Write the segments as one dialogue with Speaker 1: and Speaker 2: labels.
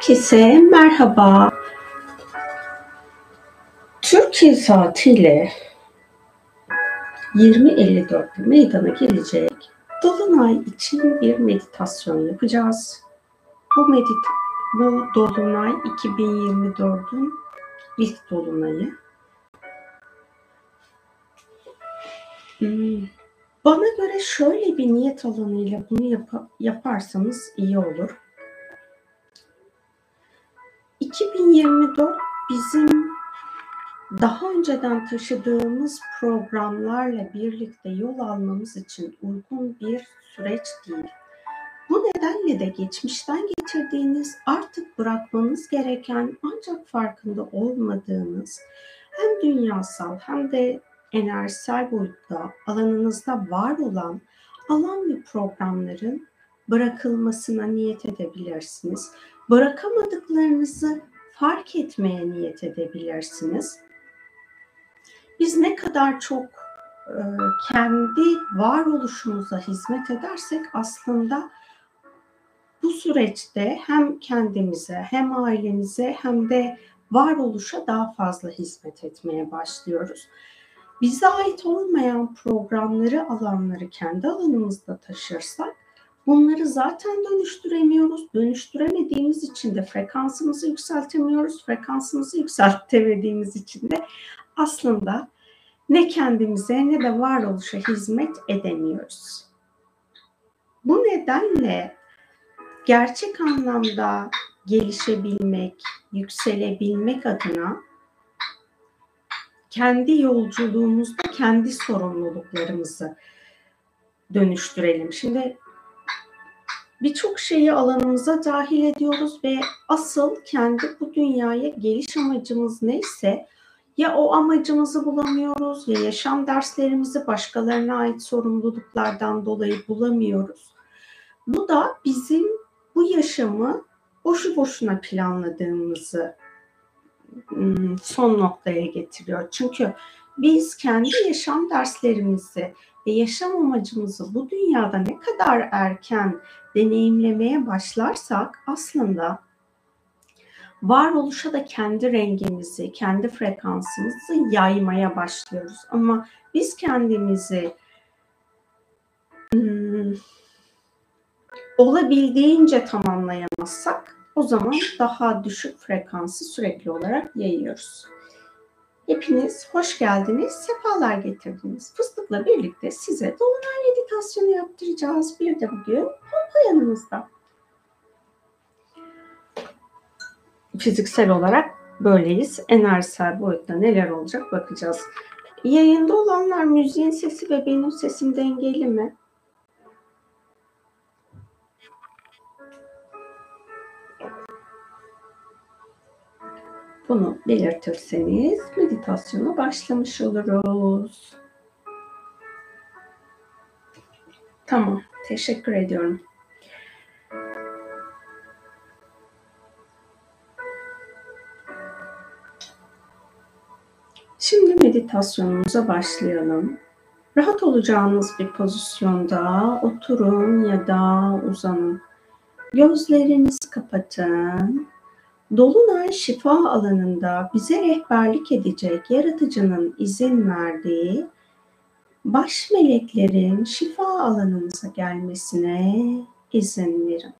Speaker 1: Herkese merhaba. Türkiye saatiyle 20.54'te meydana gelecek Dolunay için bir meditasyon yapacağız. Bu medit bu Dolunay 2024'ün ilk Dolunayı. Hmm, Bana göre şöyle bir niyet alanıyla bunu yap- yaparsanız iyi olur. 2024 bizim daha önceden taşıdığımız programlarla birlikte yol almamız için uygun bir süreç değil. Bu nedenle de geçmişten getirdiğiniz artık bırakmanız gereken ancak farkında olmadığınız hem dünyasal hem de enerjisel boyutta alanınızda var olan alan ve programların bırakılmasına niyet edebilirsiniz. Bırakamadıklarınızı fark etmeye niyet edebilirsiniz. Biz ne kadar çok e, kendi varoluşumuza hizmet edersek aslında bu süreçte hem kendimize hem ailemize hem de varoluşa daha fazla hizmet etmeye başlıyoruz. Bize ait olmayan programları, alanları kendi alanımızda taşırsak bunları zaten dönüştüremiyoruz. Dönüştüremediğimiz için de frekansımızı yükseltemiyoruz. Frekansımızı yükseltemediğimiz için de aslında ne kendimize ne de varoluşa hizmet edemiyoruz. Bu nedenle gerçek anlamda gelişebilmek, yükselebilmek adına kendi yolculuğumuzda kendi sorumluluklarımızı dönüştürelim. Şimdi birçok şeyi alanımıza dahil ediyoruz ve asıl kendi bu dünyaya geliş amacımız neyse ya o amacımızı bulamıyoruz ya yaşam derslerimizi başkalarına ait sorumluluklardan dolayı bulamıyoruz. Bu da bizim bu yaşamı boşu boşuna planladığımızı ım, son noktaya getiriyor. Çünkü biz kendi yaşam derslerimizi ve yaşam amacımızı bu dünyada ne kadar erken deneyimlemeye başlarsak aslında varoluşa da kendi rengimizi, kendi frekansımızı yaymaya başlıyoruz. Ama biz kendimizi ım, olabildiğince tamamlayamazsak o zaman daha düşük frekansı sürekli olarak yayıyoruz. Hepiniz hoş geldiniz, sefalar getirdiniz. Fıstıkla birlikte size dolunay meditasyonu yaptıracağız. Bir de bugün pompa yanımızda. Fiziksel olarak böyleyiz. Enerjisel boyutta neler olacak bakacağız. Yayında olanlar müziğin sesi ve benim sesim dengeli mi? Bunu belirtirseniz meditasyona başlamış oluruz. Tamam, teşekkür ediyorum. Şimdi meditasyonumuza başlayalım. Rahat olacağınız bir pozisyonda oturun ya da uzanın. Gözlerinizi kapatın. Dolunay şifa alanında bize rehberlik edecek yaratıcının izin verdiği baş meleklerin şifa alanınıza gelmesine izin verin.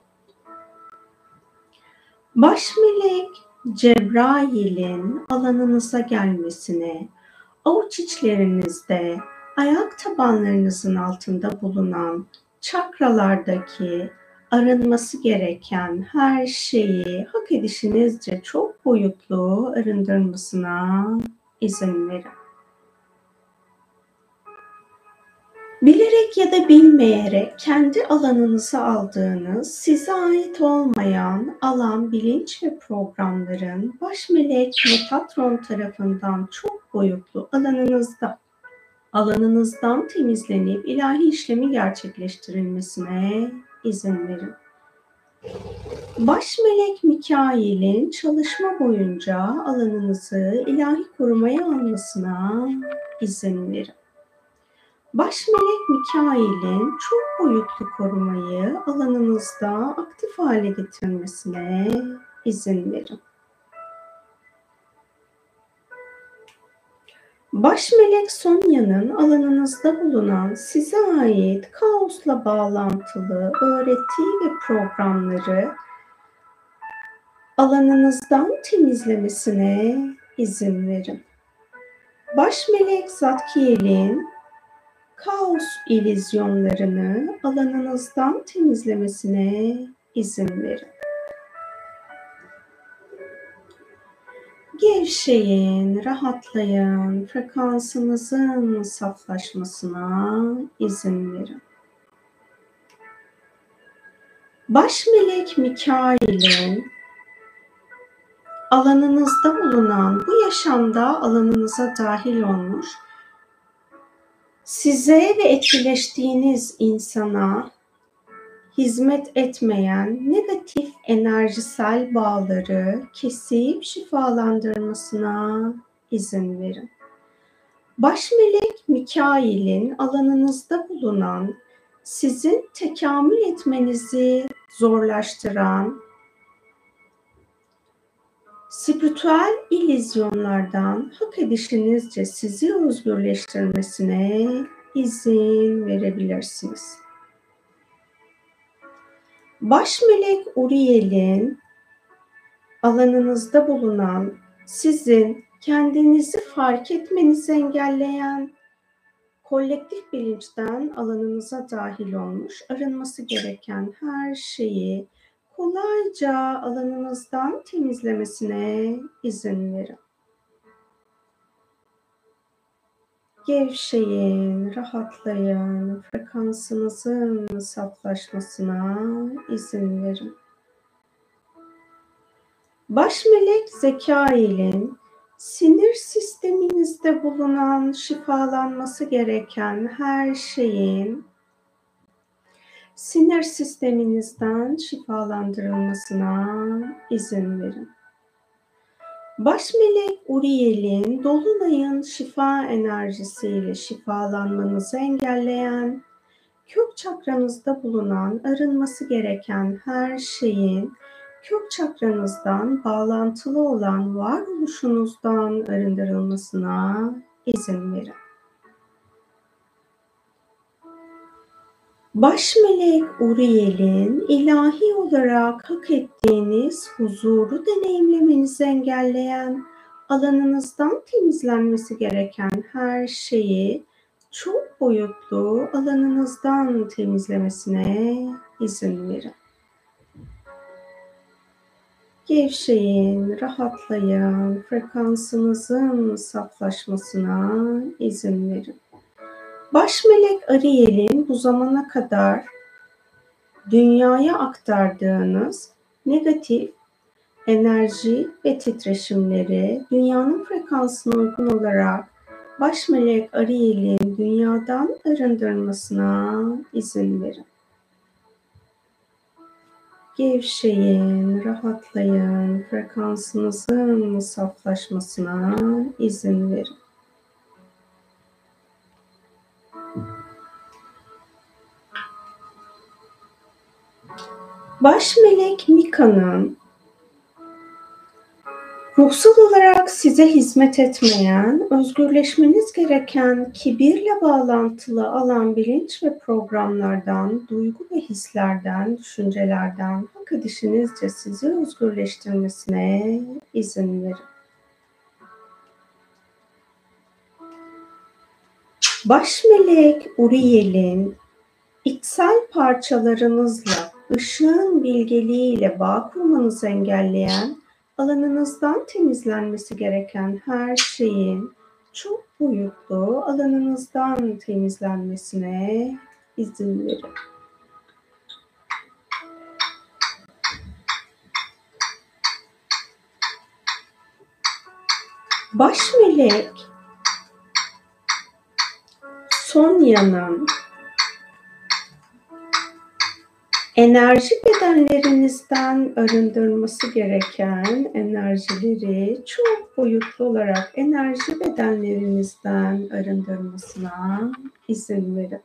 Speaker 1: Baş melek Cebrail'in alanınıza gelmesine, avuç içlerinizde, ayak tabanlarınızın altında bulunan çakralardaki arınması gereken her şeyi hak edişinizce çok boyutlu arındırmasına izin verin. Bilerek ya da bilmeyerek kendi alanınıza aldığınız, size ait olmayan alan, bilinç ve programların baş melek Metatron tarafından çok boyutlu alanınızda, alanınızdan temizlenip ilahi işlemi gerçekleştirilmesine izin verin. Baş melek Mikail'in çalışma boyunca alanınızı ilahi korumaya almasına izin verin. Baş melek Mikail'in çok boyutlu korumayı alanınızda aktif hale getirmesine izin verin. Baş melek Sonya'nın alanınızda bulunan size ait kaosla bağlantılı öğreti ve programları alanınızdan temizlemesine izin verin. Baş melek Zatkiel'in kaos ilizyonlarını alanınızdan temizlemesine izin verin. Gevşeyin, rahatlayın, frekansınızın saflaşmasına izin verin. Baş melek Mikail'in alanınızda bulunan bu yaşamda alanınıza dahil olmuş size ve etkileştiğiniz insana hizmet etmeyen negatif enerjisel bağları kesip şifalandırmasına izin verin. Baş melek Mikail'in alanınızda bulunan sizin tekamül etmenizi zorlaştıran spiritüel ilizyonlardan hak edişinizce sizi özgürleştirmesine izin verebilirsiniz. Baş melek Uriel'in alanınızda bulunan sizin kendinizi fark etmenizi engelleyen kolektif bilinçten alanınıza dahil olmuş arınması gereken her şeyi kolayca alanınızdan temizlemesine izin verin. Gevşeyin, rahatlayın, frekansınızın saflaşmasına izin verin. Baş melek Zekail'in sinir sisteminizde bulunan şifalanması gereken her şeyin sinir sisteminizden şifalandırılmasına izin verin. Baş melek Uriel'in dolunayın şifa enerjisiyle şifalanmanızı engelleyen, kök çakranızda bulunan arınması gereken her şeyin kök çakranızdan bağlantılı olan varoluşunuzdan arındırılmasına izin verin. Baş melek Uriel'in ilahi olarak hak ettiğiniz huzuru deneyimlemenizi engelleyen, alanınızdan temizlenmesi gereken her şeyi çok boyutlu alanınızdan temizlemesine izin verin. Gevşeyin, rahatlayın, frekansınızın saflaşmasına izin verin. Baş melek Ariel'in bu zamana kadar dünyaya aktardığınız negatif enerji ve titreşimleri dünyanın frekansına uygun olarak baş melek Ariel'in dünyadan arındırmasına izin verin. Gevşeyin, rahatlayın, frekansınızın saflaşmasına izin verin. Baş melek Mika'nın ruhsal olarak size hizmet etmeyen, özgürleşmeniz gereken kibirle bağlantılı alan bilinç ve programlardan, duygu ve hislerden, düşüncelerden edişinizce sizi özgürleştirmesine izin verin. Baş melek Uriel'in içsel parçalarınızla ışığın bilgeliğiyle bağ kurmanızı engelleyen, alanınızdan temizlenmesi gereken her şeyin çok boyutlu alanınızdan temizlenmesine izin verin. Baş melek Sonya'nın enerji bedenlerinizden arındırması gereken enerjileri çok boyutlu olarak enerji bedenlerinizden arındırmasına izin verin.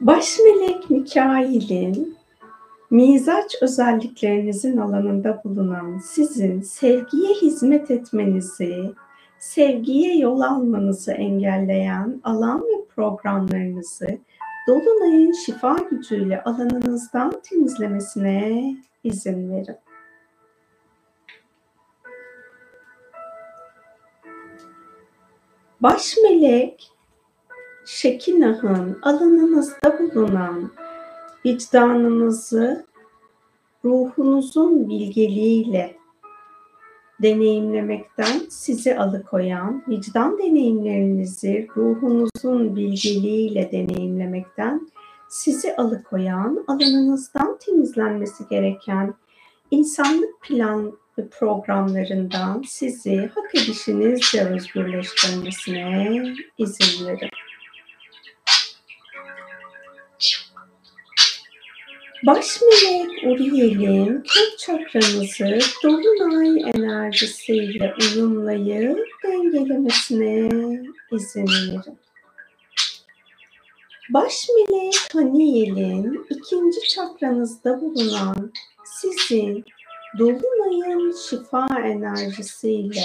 Speaker 1: Baş melek Mikail'in mizaç özelliklerinizin alanında bulunan sizin sevgiye hizmet etmenizi, sevgiye yol almanızı engelleyen alan ve programlarınızı Dolunay'ın şifa gücüyle alanınızdan temizlemesine izin verin. Baş melek Şekinah'ın alanınızda bulunan vicdanınızı ruhunuzun bilgeliğiyle deneyimlemekten sizi alıkoyan, vicdan deneyimlerinizi ruhunuzun bilgeliğiyle deneyimlemekten sizi alıkoyan, alanınızdan temizlenmesi gereken insanlık plan programlarından sizi hak edişinizce özgürleştirmesine izin verin. Baş melek Uriel'in kök çakranızı dolunay enerjisiyle uyumlayıp dengelemesine izin verin. Baş melek Haniel'in ikinci çakranızda bulunan sizin dolunayın şifa enerjisiyle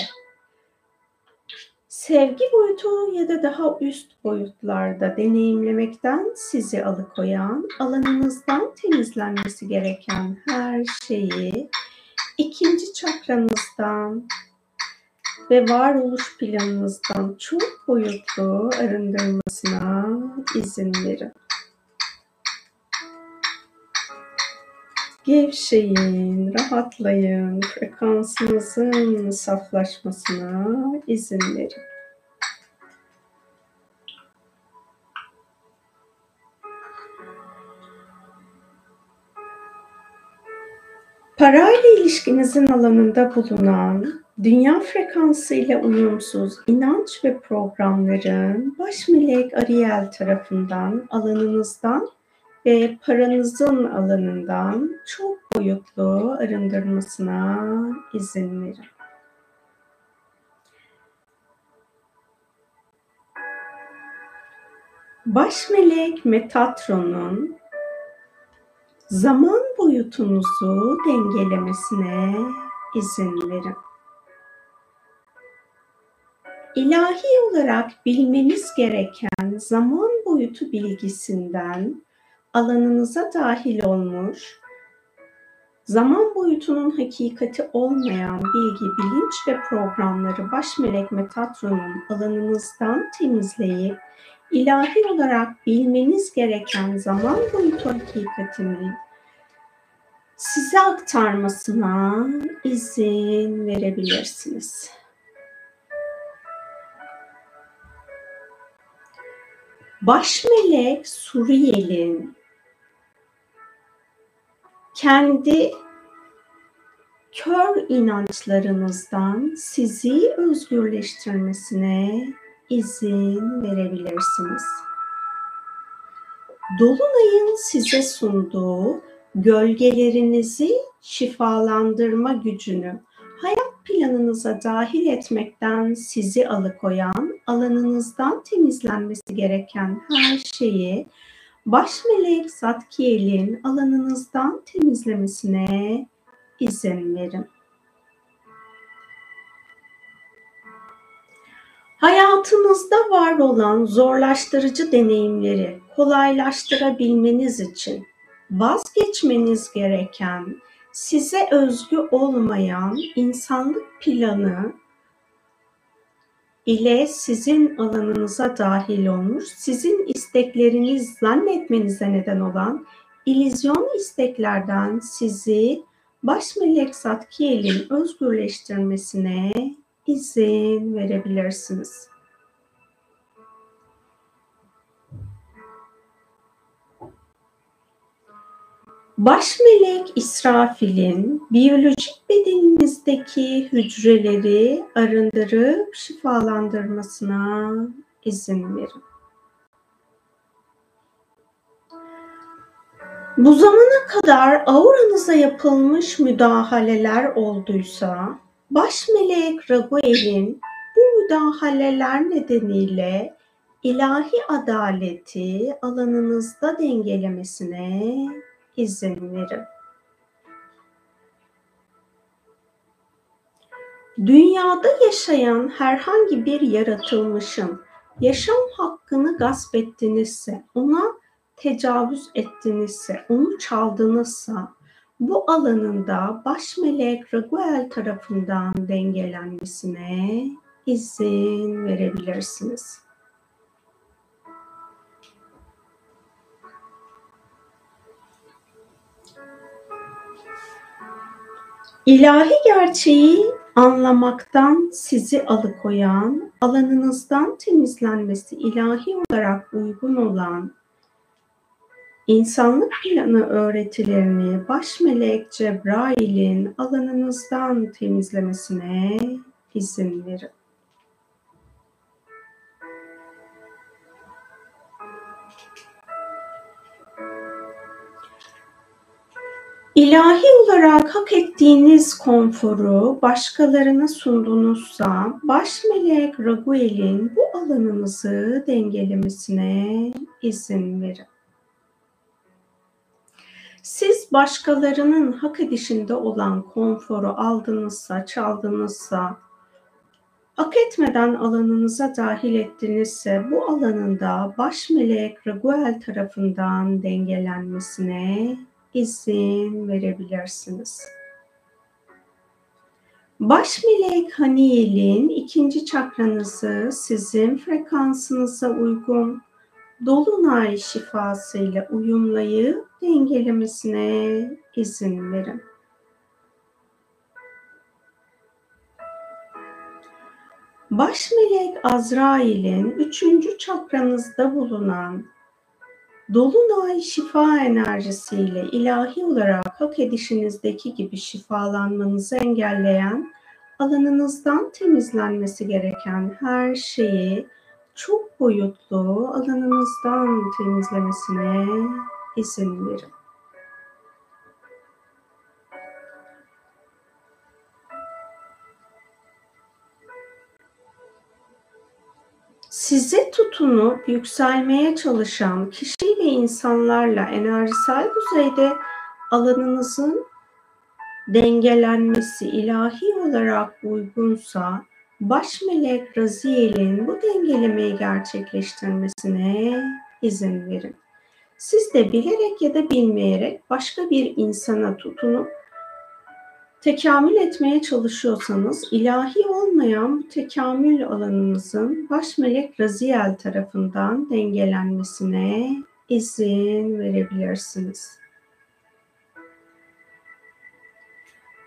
Speaker 1: sevgi boyutu ya da daha üst boyutlarda deneyimlemekten sizi alıkoyan, alanınızdan temizlenmesi gereken her şeyi ikinci çakranızdan ve varoluş planınızdan çok boyutlu arındırmasına izin verin. Gevşeyin, rahatlayın, frekansınızın saflaşmasına izin verin. Parayla ilişkinizin alanında bulunan, dünya frekansı ile uyumsuz inanç ve programların baş melek Ariel tarafından alanınızdan ve paranızın alanından çok boyutlu arındırmasına izin verin. Baş melek Metatron'un zaman boyutunuzu dengelemesine izin verin. İlahi olarak bilmeniz gereken zaman boyutu bilgisinden alanınıza dahil olmuş, zaman boyutunun hakikati olmayan bilgi, bilinç ve programları baş melek Metatron'un alanınızdan temizleyip ilahi olarak bilmeniz gereken zaman boyutu hakikatini size aktarmasına izin verebilirsiniz. Baş melek Suriyel'in kendi kör inançlarınızdan sizi özgürleştirmesine izin verebilirsiniz. Dolunayın size sunduğu gölgelerinizi şifalandırma gücünü hayat planınıza dahil etmekten sizi alıkoyan, alanınızdan temizlenmesi gereken her şeyi baş melek Zatkiel'in alanınızdan temizlemesine izin verin. Hayatınızda var olan zorlaştırıcı deneyimleri kolaylaştırabilmeniz için vazgeçmeniz gereken, size özgü olmayan insanlık planı ile sizin alanınıza dahil olmuş, sizin istekleriniz zannetmenize neden olan ilizyon isteklerden sizi baş melek Satkiel'in özgürleştirmesine izin verebilirsiniz. Baş melek İsrafil'in biyolojik bedeninizdeki hücreleri arındırıp şifalandırmasına izin verin. Bu zamana kadar auranıza yapılmış müdahaleler olduysa, baş melek Raguel'in bu müdahaleler nedeniyle ilahi adaleti alanınızda dengelemesine verin. Dünyada yaşayan herhangi bir yaratılmışın yaşam hakkını gasp ettinizse, ona tecavüz ettinizse, onu çaldınızsa bu alanında baş melek Raguel tarafından dengelenmesine izin verebilirsiniz. İlahi gerçeği anlamaktan sizi alıkoyan, alanınızdan temizlenmesi ilahi olarak uygun olan insanlık planı öğretilerini baş melek Cebrail'in alanınızdan temizlemesine izin verin. İlahi olarak hak ettiğiniz konforu başkalarına sundunuzsa baş melek Raguel'in bu alanınızı dengelemesine izin verin. Siz başkalarının hak edişinde olan konforu aldınızsa, çaldınızsa, hak etmeden alanınıza dahil ettinizse bu alanında baş melek Raguel tarafından dengelenmesine izin verebilirsiniz. Baş melek Haniel'in ikinci çakranızı sizin frekansınıza uygun dolunay şifasıyla uyumlayıp dengelemesine izin verin. Baş melek Azrail'in üçüncü çakranızda bulunan Dolunay şifa enerjisiyle ilahi olarak hak edişinizdeki gibi şifalanmanızı engelleyen, alanınızdan temizlenmesi gereken her şeyi çok boyutlu alanınızdan temizlemesine izin verin. Size tutunup yükselmeye çalışan kişi ve insanlarla enerjisel düzeyde alanınızın dengelenmesi ilahi olarak uygunsa baş melek Raziel'in bu dengelemeyi gerçekleştirmesine izin verin. Siz de bilerek ya da bilmeyerek başka bir insana tutunup tekamül etmeye çalışıyorsanız ilahi olmayan bu tekamül alanınızın baş melek Raziel tarafından dengelenmesine izin verebilirsiniz.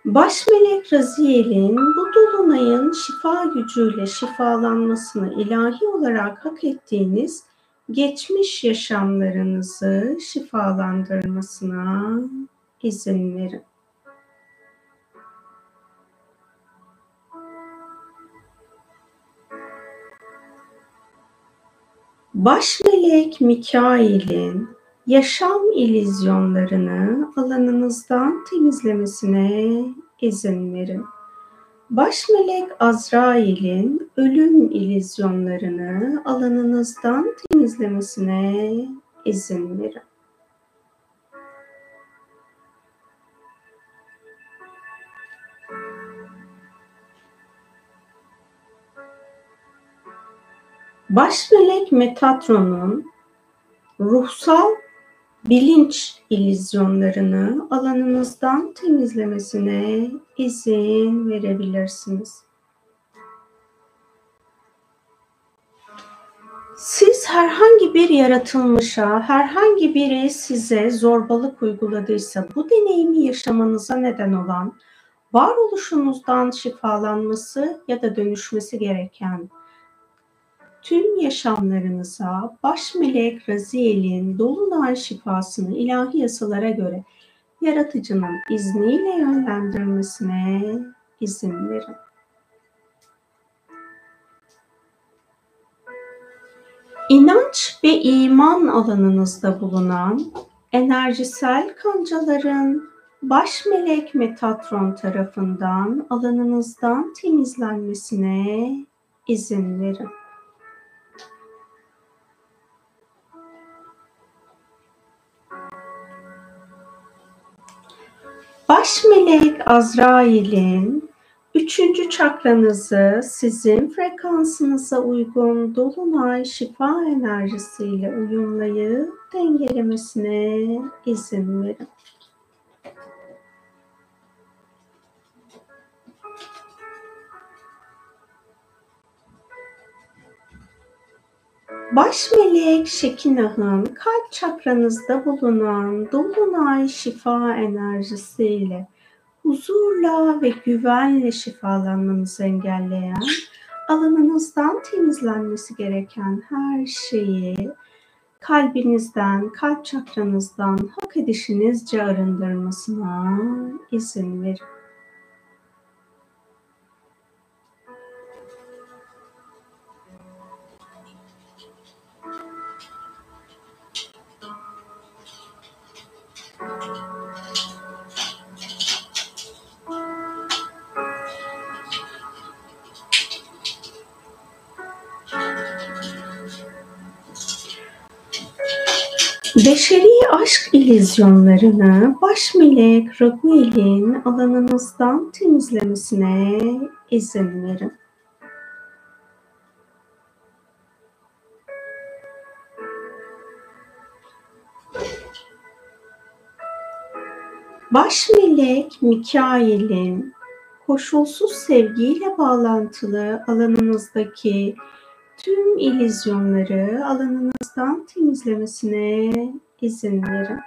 Speaker 1: Baş melek Raziel'in bu dolunayın şifa gücüyle şifalanmasını ilahi olarak hak ettiğiniz geçmiş yaşamlarınızı şifalandırmasına izin verin. Baş melek Mikail'in yaşam ilizyonlarını alanınızdan temizlemesine izin verin. Baş melek Azrail'in ölüm ilizyonlarını alanınızdan temizlemesine izin verin. Baş melek Metatron'un ruhsal bilinç ilizyonlarını alanınızdan temizlemesine izin verebilirsiniz. Siz herhangi bir yaratılmışa, herhangi biri size zorbalık uyguladıysa bu deneyimi yaşamanıza neden olan varoluşunuzdan şifalanması ya da dönüşmesi gereken tüm yaşamlarınıza baş melek Raziel'in dolunay şifasını ilahi yasalara göre yaratıcının izniyle yönlendirmesine izin verin. İnanç ve iman alanınızda bulunan enerjisel kancaların baş melek Metatron tarafından alanınızdan temizlenmesine izin verin. Baş melek Azrail'in üçüncü çakranızı sizin frekansınıza uygun dolunay şifa enerjisiyle uyumlayıp dengelemesine izin verin. Baş melek Şekinah'ın kalp çakranızda bulunan dolunay şifa enerjisiyle huzurla ve güvenle şifalanmanızı engelleyen, alanınızdan temizlenmesi gereken her şeyi kalbinizden, kalp çakranızdan hak edişinizce arındırmasına izin verin. Beşeri aşk ilizyonlarını baş melek Raguel'in alanınızdan temizlemesine izin verin. Baş melek Mikail'in koşulsuz sevgiyle bağlantılı alanınızdaki tüm ilizyonları alanınızdan temizlemesine izin verin.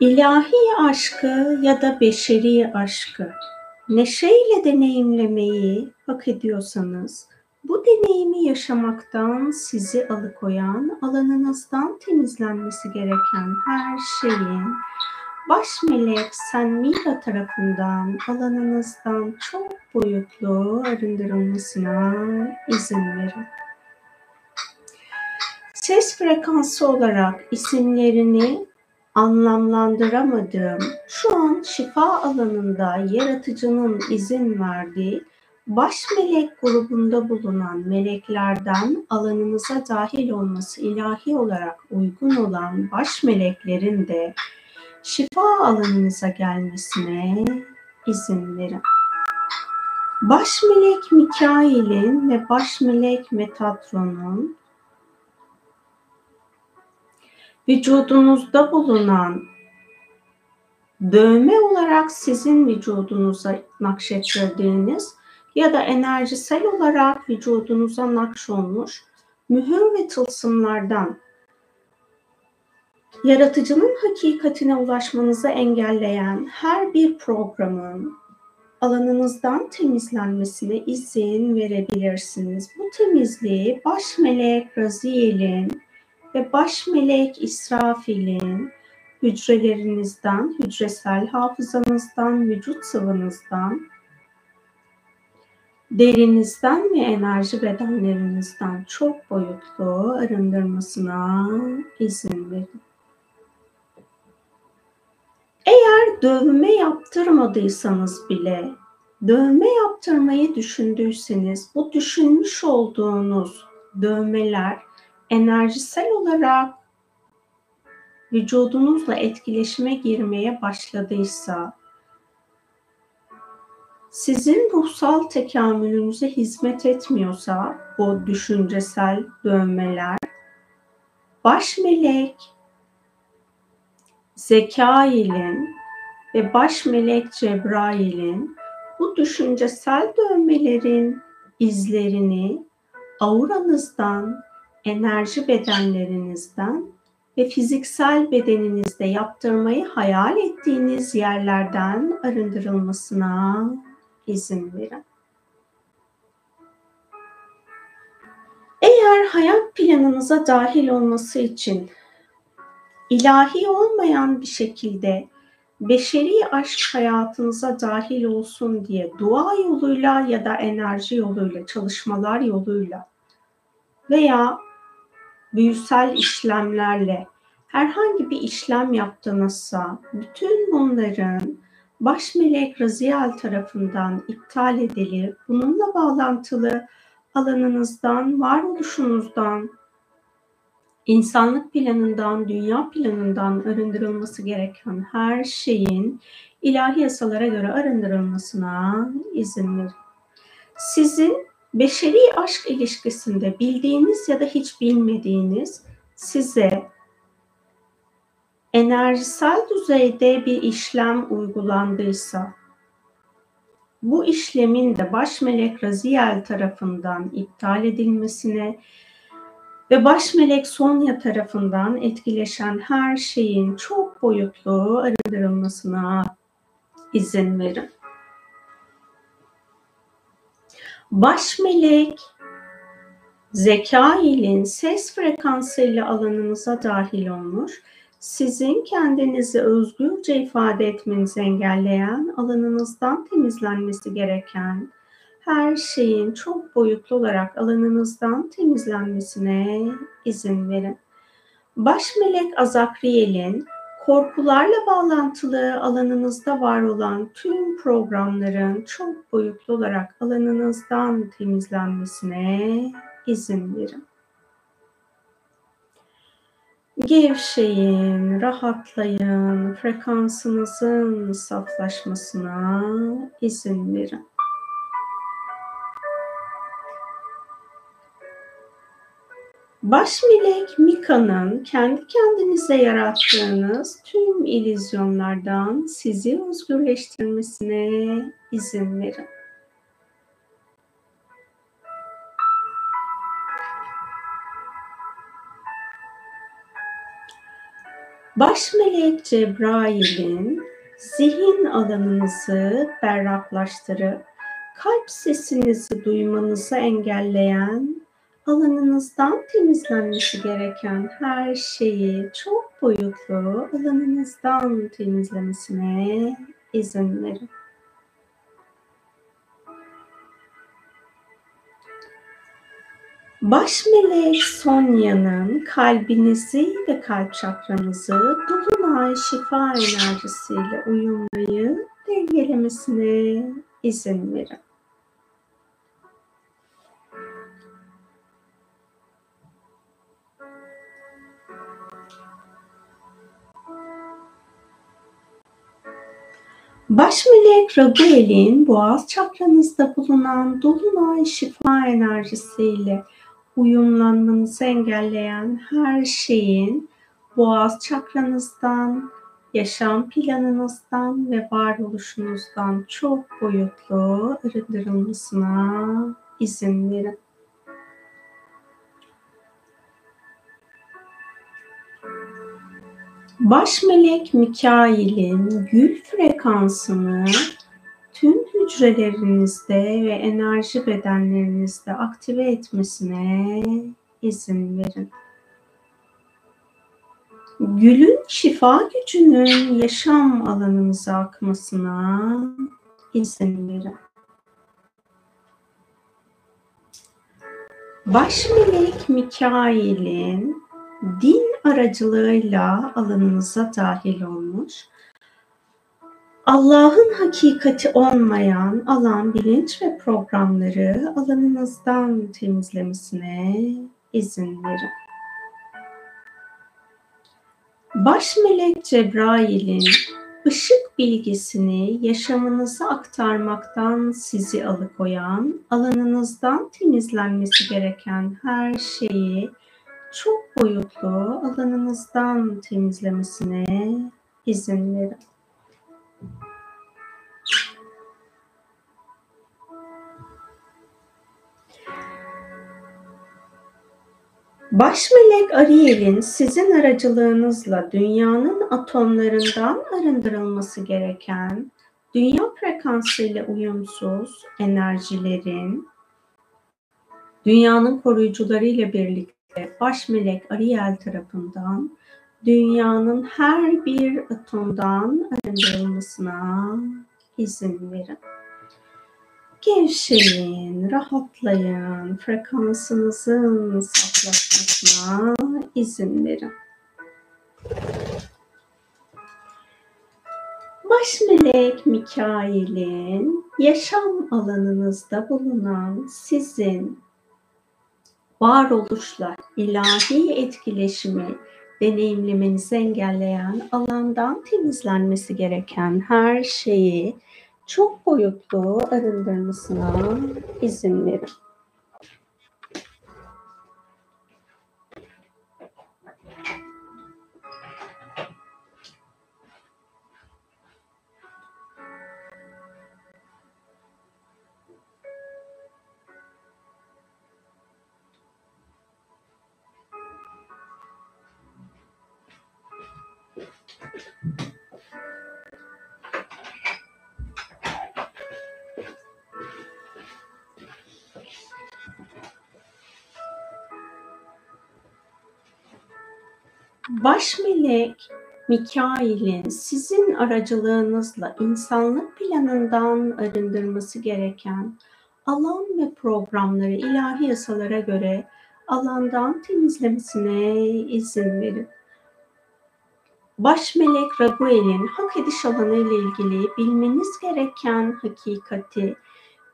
Speaker 1: İlahi aşkı ya da beşeri aşkı neşeyle deneyimlemeyi hak ediyorsanız bu deneyimi yaşamaktan sizi alıkoyan, alanınızdan temizlenmesi gereken her şeyin baş melek Senmira tarafından alanınızdan çok boyutlu arındırılmasına izin verin. Ses frekansı olarak isimlerini anlamlandıramadığım, şu an şifa alanında yaratıcının izin verdiği baş melek grubunda bulunan meleklerden alanınıza dahil olması ilahi olarak uygun olan baş meleklerin de şifa alanınıza gelmesine izin verin. Baş melek Mikail'in ve baş melek Metatron'un vücudunuzda bulunan dövme olarak sizin vücudunuza nakşettirdiğiniz ya da enerjisel olarak vücudunuza nakşolmuş mühür ve tılsımlardan yaratıcının hakikatine ulaşmanızı engelleyen her bir programın alanınızdan temizlenmesine izin verebilirsiniz. Bu temizliği baş melek Raziel'in ve baş melek İsrafil'in hücrelerinizden, hücresel hafızanızdan, vücut sıvınızdan derinizden ve enerji bedenlerinizden çok boyutlu arındırmasına izin verin. Eğer dövme yaptırmadıysanız bile dövme yaptırmayı düşündüyseniz bu düşünmüş olduğunuz dövmeler enerjisel olarak vücudunuzla etkileşime girmeye başladıysa sizin ruhsal tekamülünüze hizmet etmiyorsa bu düşüncesel dövmeler, baş melek Zekail'in ve baş melek Cebrail'in bu düşüncesel dövmelerin izlerini auranızdan, enerji bedenlerinizden ve fiziksel bedeninizde yaptırmayı hayal ettiğiniz yerlerden arındırılmasına izin verin. Eğer hayat planınıza dahil olması için ilahi olmayan bir şekilde beşeri aşk hayatınıza dahil olsun diye dua yoluyla ya da enerji yoluyla, çalışmalar yoluyla veya büyüsel işlemlerle herhangi bir işlem yaptığınızsa bütün bunların baş melek Raziel tarafından iptal edilip bununla bağlantılı alanınızdan, varoluşunuzdan, insanlık planından, dünya planından arındırılması gereken her şeyin ilahi yasalara göre arındırılmasına izin verin. Sizin beşeri aşk ilişkisinde bildiğiniz ya da hiç bilmediğiniz size enerjisel düzeyde bir işlem uygulandıysa bu işlemin de baş melek Raziel tarafından iptal edilmesine ve baş melek Sonya tarafından etkileşen her şeyin çok boyutlu arındırılmasına izin verin. Baş melek Zekail'in ses frekansıyla alanınıza dahil olmuş sizin kendinizi özgürce ifade etmenizi engelleyen, alanınızdan temizlenmesi gereken her şeyin çok boyutlu olarak alanınızdan temizlenmesine izin verin. Baş melek Azakriel'in korkularla bağlantılı alanınızda var olan tüm programların çok boyutlu olarak alanınızdan temizlenmesine izin verin. Gevşeyin, rahatlayın, frekansınızın saflaşmasına izin verin. Baş melek Mika'nın kendi kendinize yarattığınız tüm ilizyonlardan sizi özgürleştirmesine izin verin. Baş melek Cebrail'in zihin alanınızı berraklaştırıp kalp sesinizi duymanızı engelleyen alanınızdan temizlenmesi gereken her şeyi çok boyutlu alanınızdan temizlemesine izin verin. Baş melek Sonya'nın kalbinizi ve kalp çakranızı dolunay şifa enerjisiyle uyumlayıp dengelemesine izin verin. Baş melek Raguel'in boğaz çakranızda bulunan dolunay şifa enerjisiyle uyumlanmanızı engelleyen her şeyin boğaz çakranızdan, yaşam planınızdan ve varoluşunuzdan çok boyutlu arındırılmasına izin verin. Baş melek Mikail'in gül frekansını tüm hücrelerinizde ve enerji bedenlerinizde aktive etmesine izin verin. Gülün şifa gücünün yaşam alanınıza akmasına izin verin. Baş melek Mikail'in din aracılığıyla alanınıza dahil olmuş, Allah'ın hakikati olmayan alan bilinç ve programları alanınızdan temizlemesine izin verin. Baş melek Cebrail'in ışık bilgisini yaşamınıza aktarmaktan sizi alıkoyan, alanınızdan temizlenmesi gereken her şeyi çok boyutlu alanınızdan temizlemesine izin verin. Baş melek Ariel'in sizin aracılığınızla dünyanın atomlarından arındırılması gereken dünya frekansıyla uyumsuz enerjilerin dünyanın koruyucuları ile birlikte baş melek Ariel tarafından dünyanın her bir atomdan arındırılmasına izin verin. Gevşeyin, rahatlayın, frekansınızın saflaşmasına izin verin. Baş melek Mikail'in yaşam alanınızda bulunan sizin varoluşla ilahi etkileşimi deneyimlemenizi engelleyen alandan temizlenmesi gereken her şeyi çok boyutlu arındırmasına izin verin. Baş melek Mikail'in sizin aracılığınızla insanlık planından arındırması gereken alan ve programları ilahi yasalara göre alandan temizlemesine izin verin. Baş melek Raguel'in hak ediş alanı ile ilgili bilmeniz gereken hakikati,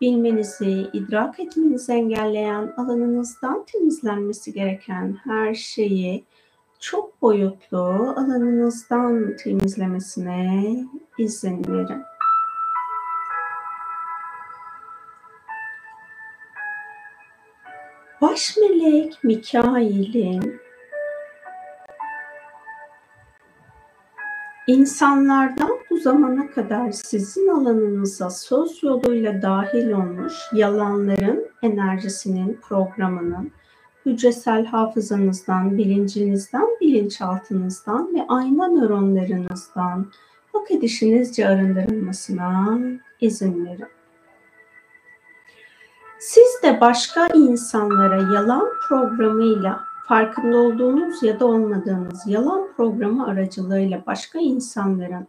Speaker 1: bilmenizi, idrak etmenizi engelleyen alanınızdan temizlenmesi gereken her şeyi çok boyutlu alanınızdan temizlemesine izin verin. Baş melek Mikail'in insanlardan bu zamana kadar sizin alanınıza söz yoluyla dahil olmuş yalanların enerjisinin, programının, hücresel hafızanızdan, bilincinizden, bilinçaltınızdan ve ayna nöronlarınızdan hak edişinizce arındırılmasına izin verin. Siz de başka insanlara yalan programıyla farkında olduğunuz ya da olmadığınız yalan programı aracılığıyla başka insanların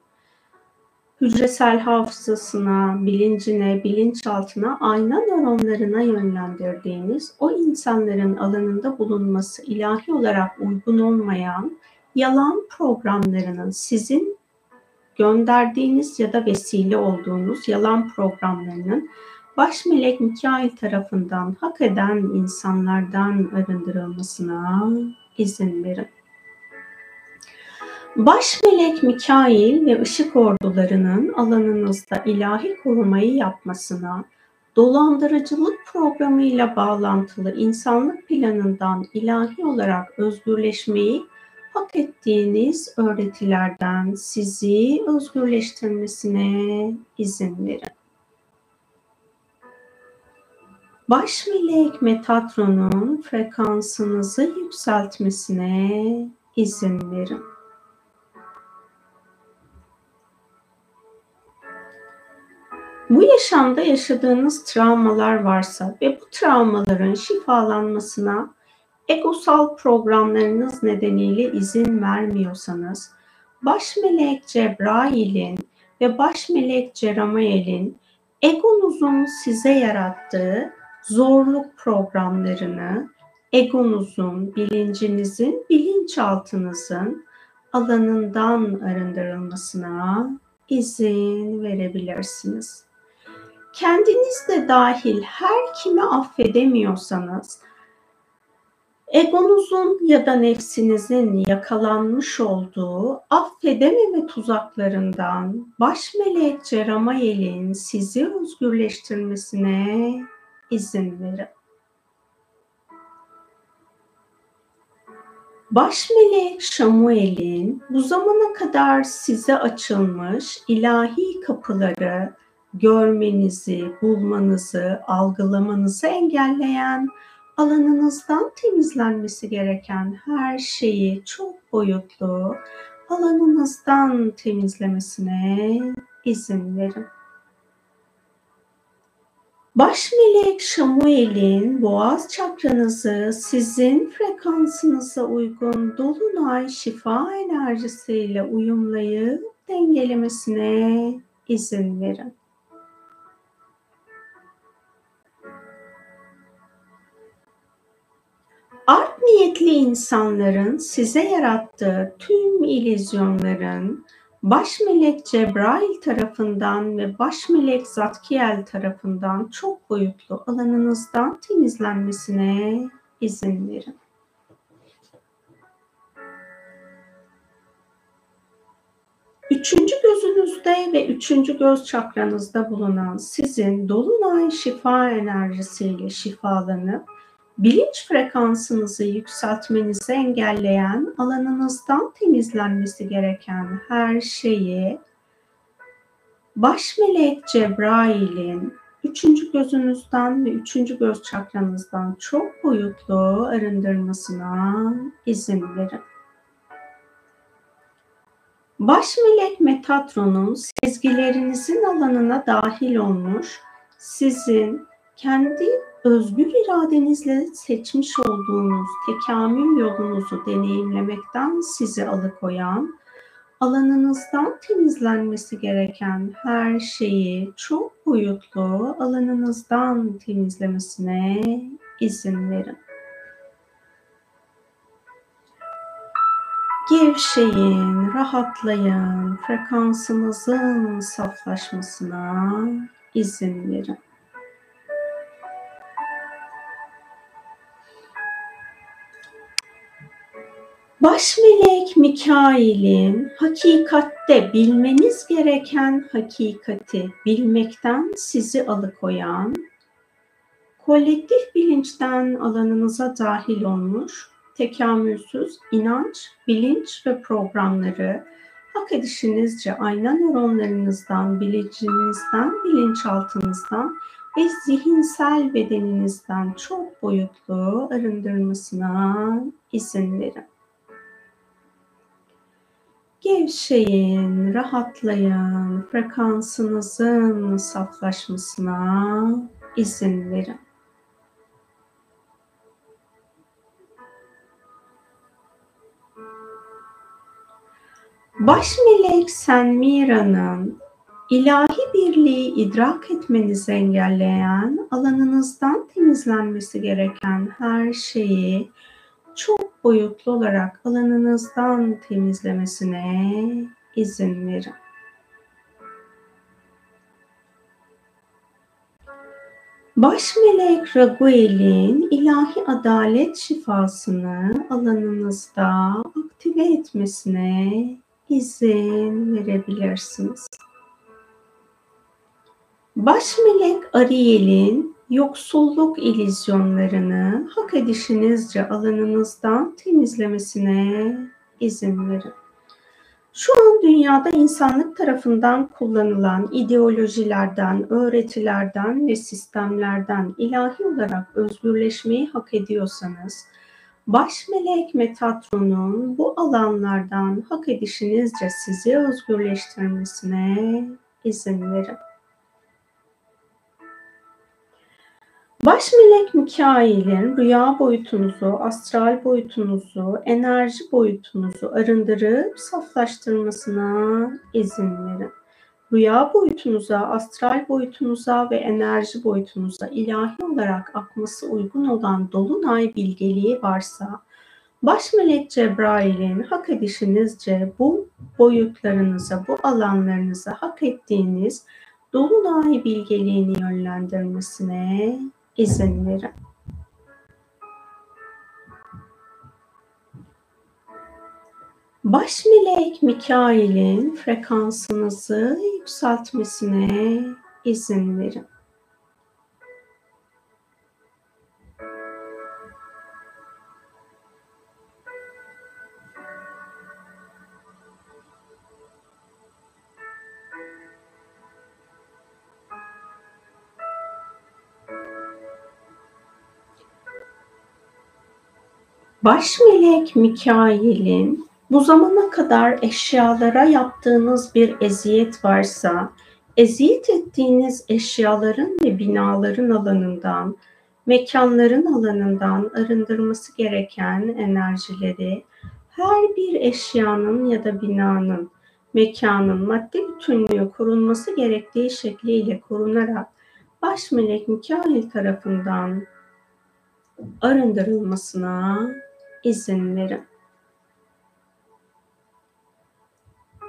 Speaker 1: hücresel hafızasına, bilincine, bilinçaltına, ayna nöronlarına yönlendirdiğiniz o insanların alanında bulunması ilahi olarak uygun olmayan yalan programlarının sizin gönderdiğiniz ya da vesile olduğunuz yalan programlarının baş melek Mikail tarafından hak eden insanlardan arındırılmasına izin verin. Baş melek Mikail ve ışık ordularının alanınızda ilahi korumayı yapmasına, dolandırıcılık programıyla bağlantılı insanlık planından ilahi olarak özgürleşmeyi hak ettiğiniz öğretilerden sizi özgürleştirmesine izin verin. Baş melek Metatron'un frekansınızı yükseltmesine izin verin. Bu yaşamda yaşadığınız travmalar varsa ve bu travmaların şifalanmasına egosal programlarınız nedeniyle izin vermiyorsanız, baş melek Cebrail'in ve baş melek Ceramael'in egonuzun size yarattığı zorluk programlarını egonuzun, bilincinizin, bilinçaltınızın alanından arındırılmasına izin verebilirsiniz. Kendiniz de dahil her kimi affedemiyorsanız egonuzun ya da nefsinizin yakalanmış olduğu affedememe tuzaklarından baş melek Ceramayel'in sizi özgürleştirmesine izin verin. Baş melek Şamuel'in bu zamana kadar size açılmış ilahi kapıları görmenizi, bulmanızı, algılamanızı engelleyen alanınızdan temizlenmesi gereken her şeyi çok boyutlu alanınızdan temizlemesine izin verin. Baş melek Şamuel'in boğaz çakranızı sizin frekansınıza uygun dolunay şifa enerjisiyle uyumlayıp dengelemesine izin verin. Art niyetli insanların size yarattığı tüm ilizyonların baş melek Cebrail tarafından ve baş melek Zatkiel tarafından çok boyutlu alanınızdan temizlenmesine izin verin. Üçüncü gözünüzde ve üçüncü göz çakranızda bulunan sizin dolunay şifa enerjisiyle şifalanıp bilinç frekansınızı yükseltmenizi engelleyen alanınızdan temizlenmesi gereken her şeyi baş melek Cebrail'in üçüncü gözünüzden ve üçüncü göz çakranızdan çok boyutlu arındırmasına izin verin. Baş melek Metatron'un sezgilerinizin alanına dahil olmuş, sizin kendi özgür iradenizle seçmiş olduğunuz tekamül yolunuzu deneyimlemekten sizi alıkoyan, alanınızdan temizlenmesi gereken her şeyi çok boyutlu alanınızdan temizlemesine izin verin. Gevşeyin, rahatlayın, frekansınızın saflaşmasına izin verin. Baş melek Mikail'in hakikatte bilmeniz gereken hakikati bilmekten sizi alıkoyan, kolektif bilinçten alanınıza dahil olmuş, tekamülsüz inanç, bilinç ve programları hak edişinizce ayna nöronlarınızdan, bilincinizden, bilinçaltınızdan ve zihinsel bedeninizden çok boyutlu arındırmasına izin verin. Gevşeyin, rahatlayın, frekansınızın saflaşmasına izin verin. Baş melek Senmira'nın ilahi birliği idrak etmenizi engelleyen, alanınızdan temizlenmesi gereken her şeyi çok boyutlu olarak alanınızdan temizlemesine izin verin. Baş melek Raguel'in ilahi adalet şifasını alanınızda aktive etmesine izin verebilirsiniz. Baş melek Ariel'in yoksulluk ilizyonlarını hak edişinizce alanınızdan temizlemesine izin verin. Şu an dünyada insanlık tarafından kullanılan ideolojilerden, öğretilerden ve sistemlerden ilahi olarak özgürleşmeyi hak ediyorsanız, baş melek Metatron'un bu alanlardan hak edişinizce sizi özgürleştirmesine izin verin. Baş melek Mikail'in rüya boyutunuzu, astral boyutunuzu, enerji boyutunuzu arındırıp saflaştırmasına izin verin. Rüya boyutunuza, astral boyutunuza ve enerji boyutunuza ilahi olarak akması uygun olan dolunay bilgeliği varsa, Baş melek Cebrail'in hak edişinizce bu boyutlarınıza, bu alanlarınıza hak ettiğiniz dolunay bilgeliğini yönlendirmesine izin verin. Baş melek Mikail'in frekansınızı yükseltmesine izin verin. Baş melek Mikail'in bu zamana kadar eşyalara yaptığınız bir eziyet varsa, eziyet ettiğiniz eşyaların ve binaların alanından, mekanların alanından arındırması gereken enerjileri her bir eşyanın ya da binanın, mekanın maddi bütünlüğü korunması gerektiği şekliyle korunarak baş melek Mikail tarafından arındırılmasına izin verin.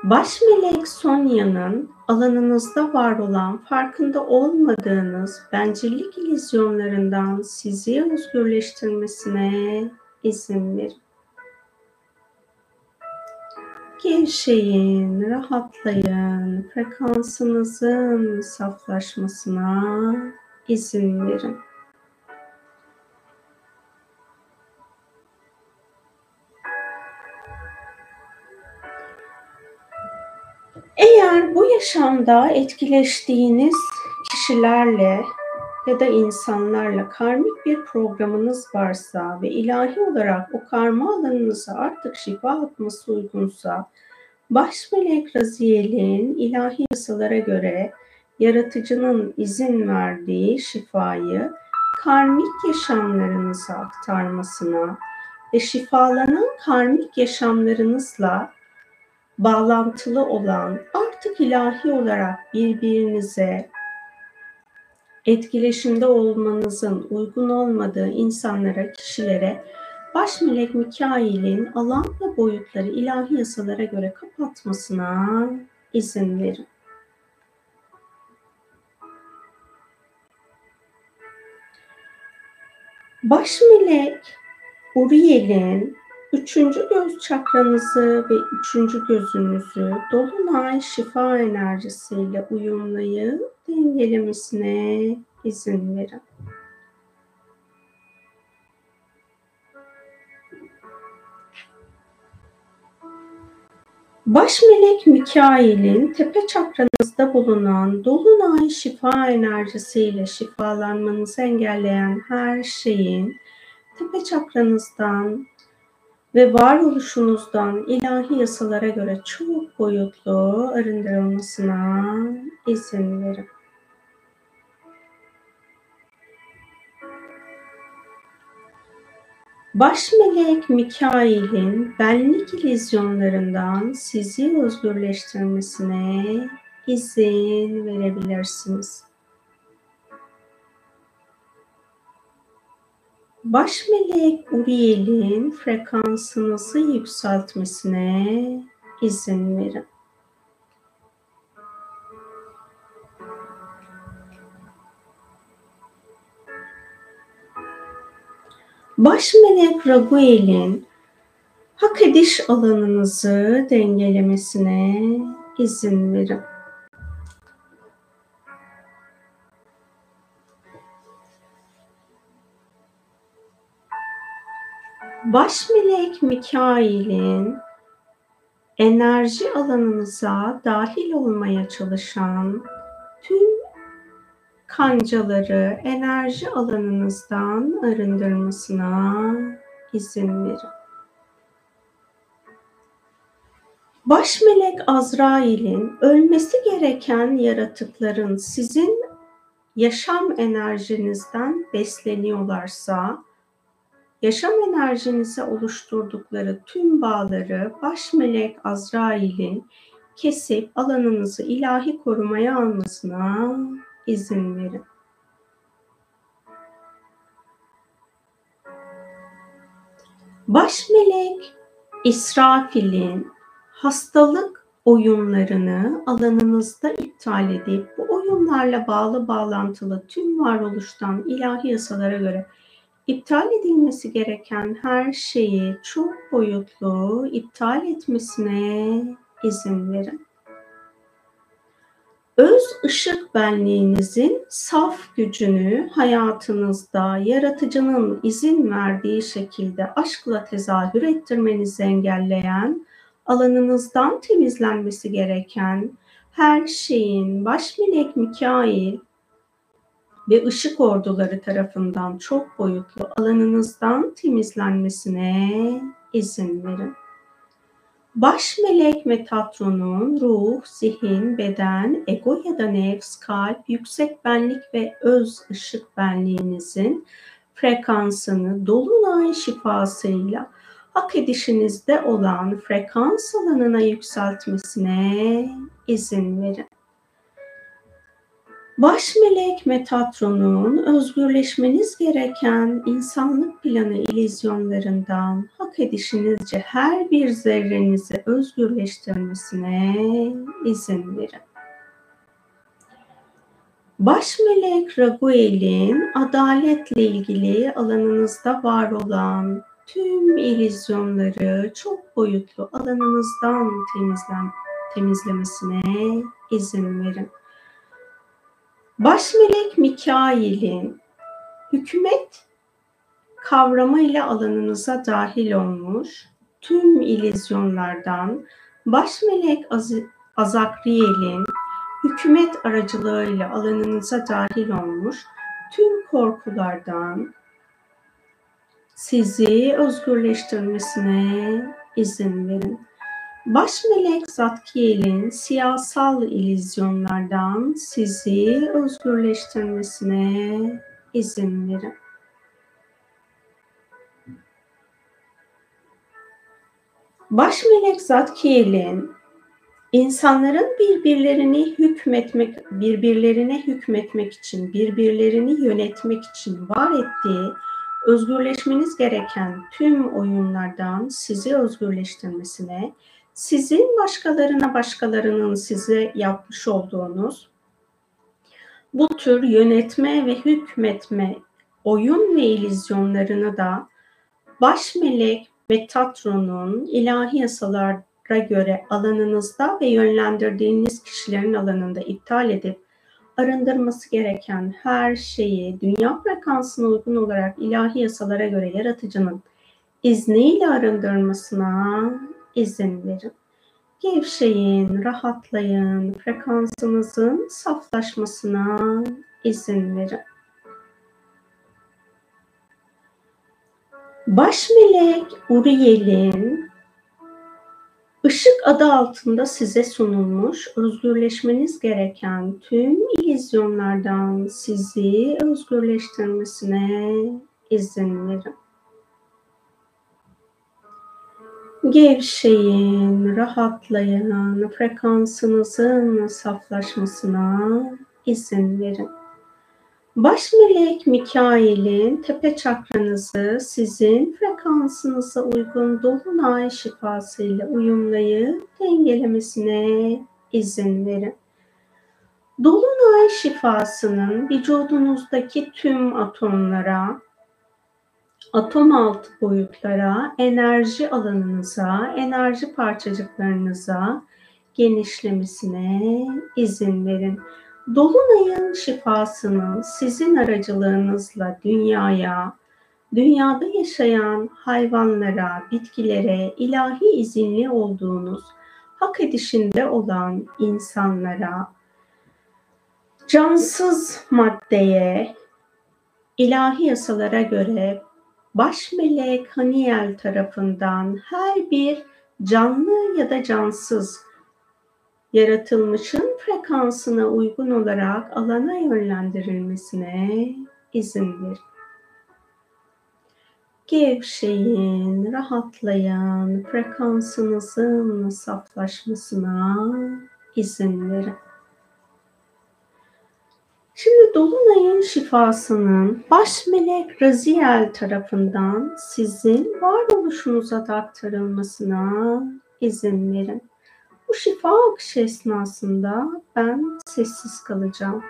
Speaker 1: Baş melek Sonya'nın alanınızda var olan farkında olmadığınız bencillik ilizyonlarından sizi özgürleştirmesine izin verin. Gevşeyin, rahatlayın, frekansınızın saflaşmasına izin verin. Yaşamda etkileştiğiniz kişilerle ya da insanlarla karmik bir programınız varsa ve ilahi olarak o karma alanınıza artık şifa atması uygunsa, baş melek Raziel'in ilahi yasalara göre yaratıcının izin verdiği şifayı karmik yaşamlarınıza aktarmasına ve şifalanan karmik yaşamlarınızla bağlantılı olan artık ilahi olarak birbirinize etkileşimde olmanızın uygun olmadığı insanlara, kişilere baş melek Mikail'in alan ve boyutları ilahi yasalara göre kapatmasına izin verin. Baş melek Uriel'in üçüncü göz çakranızı ve üçüncü gözünüzü dolunay şifa enerjisiyle uyumlayıp dengelemesine izin verin. Baş melek Mikail'in tepe çakranızda bulunan dolunay şifa enerjisiyle şifalanmanızı engelleyen her şeyin tepe çakranızdan ve varoluşunuzdan ilahi yasalara göre çok boyutlu arındırılmasına izin verin. Baş melek Mikail'in benlik ilizyonlarından sizi özgürleştirmesine izin verebilirsiniz. Baş melek Uriel'in frekansınızı yükseltmesine izin verin. Baş melek Raguel'in hak ediş alanınızı dengelemesine izin verin. Baş melek Mikail'in enerji alanınıza dahil olmaya çalışan tüm kancaları enerji alanınızdan arındırmasına izin verin. Baş melek Azrail'in ölmesi gereken yaratıkların sizin yaşam enerjinizden besleniyorlarsa yaşam enerjinize oluşturdukları tüm bağları baş melek Azrail'in kesip alanınızı ilahi korumaya almasına izin verin. Baş melek İsrafil'in hastalık oyunlarını alanınızda iptal edip bu oyunlarla bağlı bağlantılı tüm varoluştan ilahi yasalara göre iptal edilmesi gereken her şeyi çok boyutlu iptal etmesine izin verin. Öz ışık benliğinizin saf gücünü hayatınızda yaratıcının izin verdiği şekilde aşkla tezahür ettirmenizi engelleyen, alanınızdan temizlenmesi gereken her şeyin baş melek Mikail ve ışık orduları tarafından çok boyutlu alanınızdan temizlenmesine izin verin. Baş melek Metatron'un ruh, zihin, beden, ego ya da nefs, kalp, yüksek benlik ve öz ışık benliğinizin frekansını dolunay şifasıyla hak edişinizde olan frekans alanına yükseltmesine izin verin. Baş melek Metatron'un özgürleşmeniz gereken insanlık planı ilizyonlarından hak edişinizce her bir zerrenizi özgürleştirmesine izin verin. Baş melek Raguel'in adaletle ilgili alanınızda var olan tüm ilizyonları çok boyutlu alanınızdan temizlen, temizlemesine izin verin. Baş melek Mikail'in hükümet kavramıyla alanınıza dahil olmuş tüm ilizyonlardan baş melek Az Azakriel'in hükümet aracılığıyla alanınıza dahil olmuş tüm korkulardan sizi özgürleştirmesine izin verin. Baş melek Zatkiel'in siyasal ilizyonlardan sizi özgürleştirmesine izin verin. Baş melek Zatkiel'in insanların birbirlerini hükmetmek, birbirlerine hükmetmek için, birbirlerini yönetmek için var ettiği özgürleşmeniz gereken tüm oyunlardan sizi özgürleştirmesine sizin başkalarına başkalarının size yapmış olduğunuz bu tür yönetme ve hükmetme oyun ve ilizyonlarını da baş melek ve tatronun ilahi yasalara göre alanınızda ve yönlendirdiğiniz kişilerin alanında iptal edip arındırması gereken her şeyi dünya frekansına uygun olarak ilahi yasalara göre yaratıcının izniyle arındırmasına izin verin. Gevşeyin, rahatlayın, frekansınızın saflaşmasına izin verin. Baş melek Uriel'in Işık adı altında size sunulmuş özgürleşmeniz gereken tüm ilizyonlardan sizi özgürleştirmesine izin verin. Gevşeyin, rahatlayın, frekansınızın saflaşmasına izin verin. Baş melek Mikail'in tepe çakranızı sizin frekansınıza uygun dolunay şifasıyla uyumlayıp dengelemesine izin verin. Dolunay şifasının vücudunuzdaki tüm atomlara, atom altı boyutlara, enerji alanınıza, enerji parçacıklarınıza genişlemesine izin verin. Dolunayın şifasını sizin aracılığınızla dünyaya, dünyada yaşayan hayvanlara, bitkilere, ilahi izinli olduğunuz hak edişinde olan insanlara, cansız maddeye, ilahi yasalara göre baş melek Haniel tarafından her bir canlı ya da cansız yaratılmışın frekansına uygun olarak alana yönlendirilmesine izin verin. Gevşeyin, rahatlayan, frekansınızın saflaşmasına izin verin. Şimdi Dolunay'ın şifasının baş melek Raziel tarafından sizin varoluşunuza da aktarılmasına izin verin. Bu şifa akışı esnasında ben sessiz kalacağım.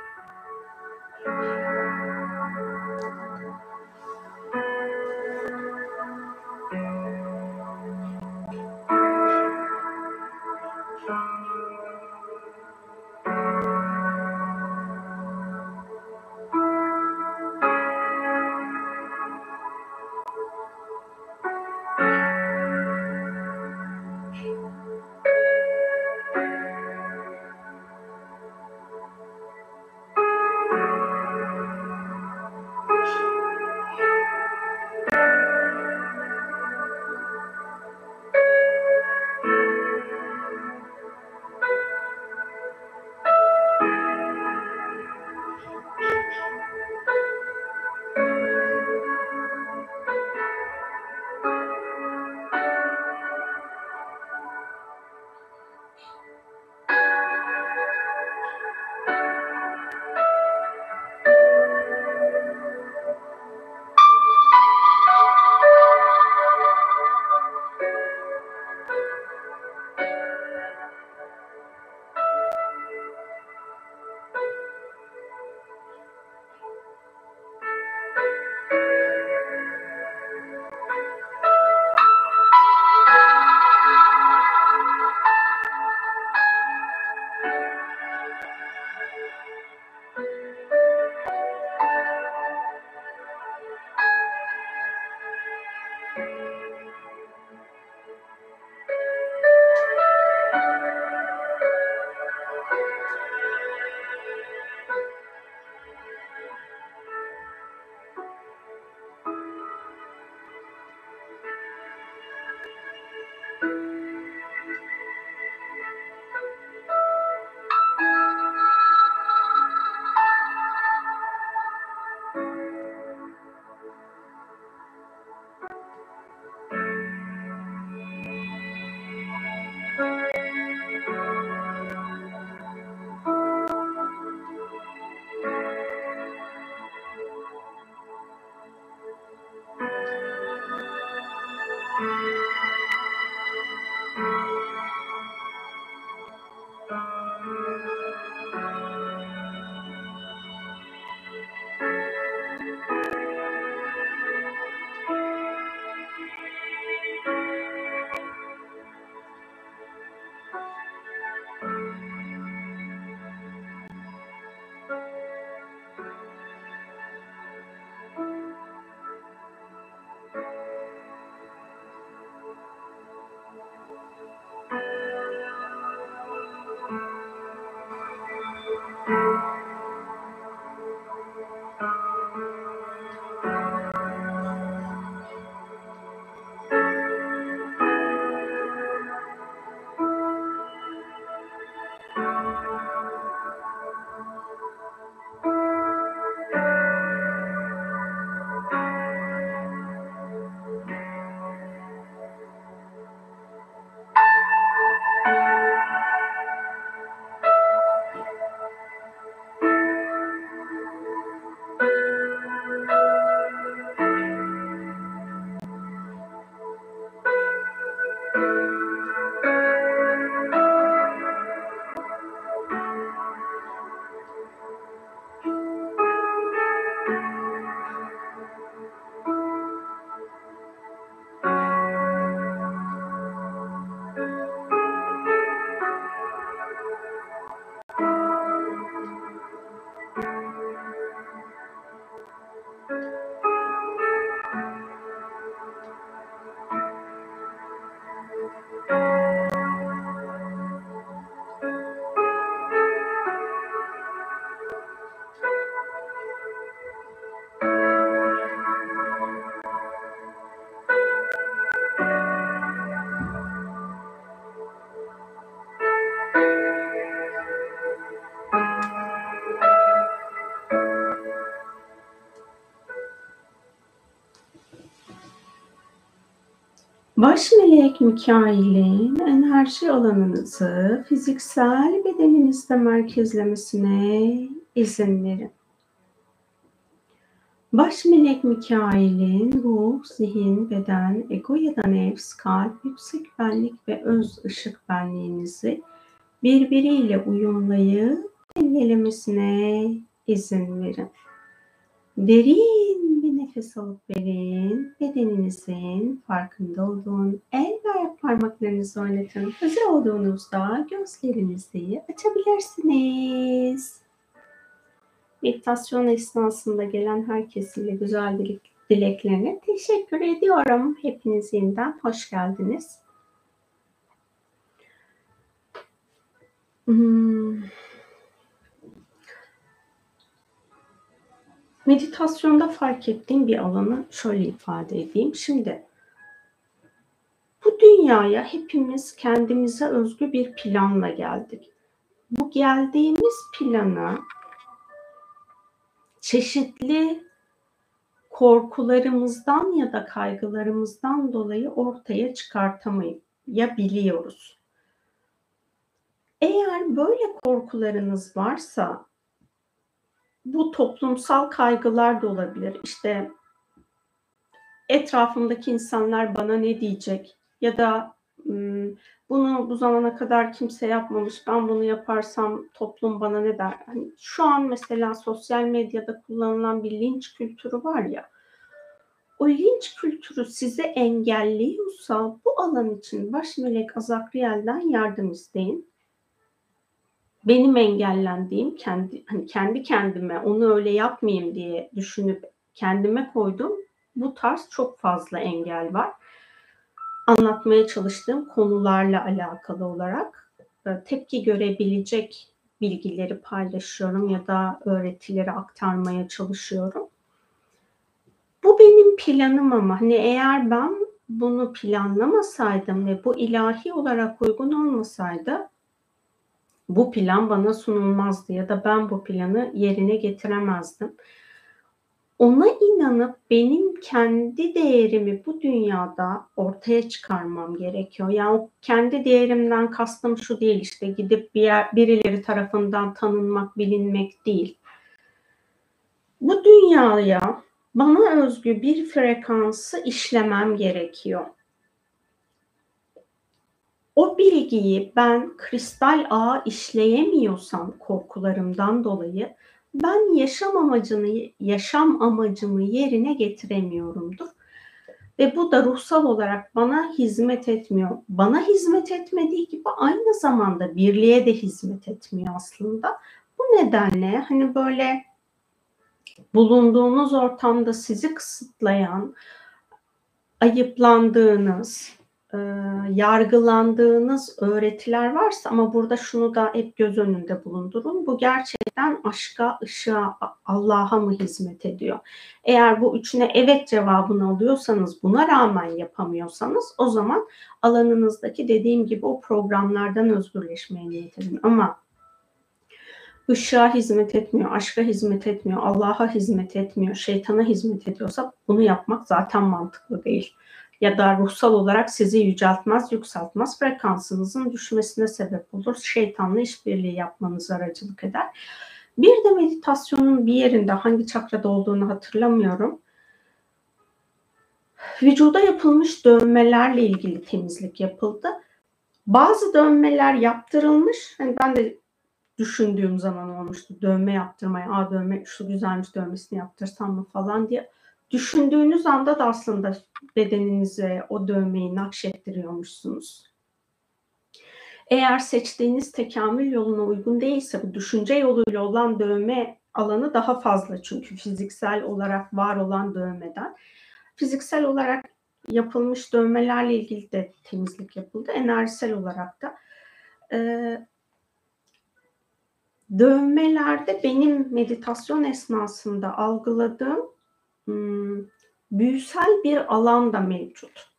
Speaker 1: Baş melek Mikail'in enerji alanınızı fiziksel bedeninizde merkezlemesine izin verin. Baş melek Mikail'in ruh, zihin, beden, ego ya da nefs, kalp, yüksek benlik ve öz ışık benliğinizi birbiriyle uyumlayıp dengelemesine izin verin. Derin nefes alıp verin. Bedeninizin farkında olduğun el ve ayak parmaklarınızı oynatın. Hazır olduğunuzda gözlerinizi açabilirsiniz. Meditasyon esnasında gelen herkesiyle güzel dileklerine teşekkür ediyorum. Hepiniz yeniden hoş geldiniz. Hmm. Meditasyonda fark ettiğim bir alanı şöyle ifade edeyim. Şimdi bu dünyaya hepimiz kendimize özgü bir planla geldik. Bu geldiğimiz planı çeşitli korkularımızdan ya da kaygılarımızdan dolayı ortaya çıkartamayabiliyoruz. Eğer böyle korkularınız varsa bu toplumsal kaygılar da olabilir. İşte etrafımdaki insanlar bana ne diyecek ya da bunu bu zamana kadar kimse yapmamış. Ben bunu yaparsam toplum bana ne der? Hani şu an mesela sosyal medyada kullanılan bir linç kültürü var ya. O linç kültürü sizi engelliyorsa bu alan için baş melek Azakriel'den yardım isteyin benim engellendiğim kendi hani kendi kendime onu öyle yapmayayım diye düşünüp kendime koydum. Bu tarz çok fazla engel var. Anlatmaya çalıştığım konularla alakalı olarak e, tepki görebilecek bilgileri paylaşıyorum ya da öğretileri aktarmaya çalışıyorum. Bu benim planım ama hani eğer ben bunu planlamasaydım ve bu ilahi olarak uygun olmasaydı bu plan bana sunulmazdı ya da ben bu planı yerine getiremezdim. Ona inanıp benim kendi değerimi bu dünyada ortaya çıkarmam gerekiyor. Yani o kendi değerimden kastım şu değil işte gidip bir yer, birileri tarafından tanınmak, bilinmek değil. Bu dünyaya bana özgü bir frekansı işlemem gerekiyor. O bilgiyi ben kristal ağa işleyemiyorsam korkularımdan dolayı ben yaşam amacını yaşam amacımı yerine getiremiyorumdur. Ve bu da ruhsal olarak bana hizmet etmiyor. Bana hizmet etmediği gibi aynı zamanda birliğe de hizmet etmiyor aslında. Bu nedenle hani böyle bulunduğunuz ortamda sizi kısıtlayan, ayıplandığınız, e, yargılandığınız öğretiler varsa ama burada şunu da hep göz önünde bulundurun. Bu gerçekten aşka, ışığa, Allah'a mı hizmet ediyor? Eğer bu üçüne evet cevabını alıyorsanız, buna rağmen yapamıyorsanız o zaman alanınızdaki dediğim gibi o programlardan özgürleşmeye niyet edin. Ama ışığa hizmet etmiyor, aşka hizmet etmiyor, Allah'a hizmet etmiyor, şeytana hizmet ediyorsa bunu yapmak zaten mantıklı değil ya da ruhsal olarak sizi yüceltmez, yükseltmez, frekansınızın düşmesine sebep olur. Şeytanla işbirliği yapmanız aracılık eder. Bir de meditasyonun bir yerinde hangi çakrada olduğunu hatırlamıyorum. Vücuda yapılmış dövmelerle ilgili temizlik yapıldı. Bazı dövmeler yaptırılmış. Hani ben de düşündüğüm zaman olmuştu dövme yaptırmaya. Aa dövme şu güzelmiş dövmesini yaptırsam mı falan diye düşündüğünüz anda da aslında bedeninize o dövmeyi nakşettiriyormuşsunuz. Eğer seçtiğiniz tekamül yoluna uygun değilse bu düşünce yoluyla olan dövme alanı daha fazla çünkü fiziksel olarak var olan dövmeden. Fiziksel olarak yapılmış dövmelerle ilgili de temizlik yapıldı. Enerjisel olarak da. Ee, dövmelerde benim meditasyon esnasında algıladığım hmm, büyüsel bir alan da mevcut.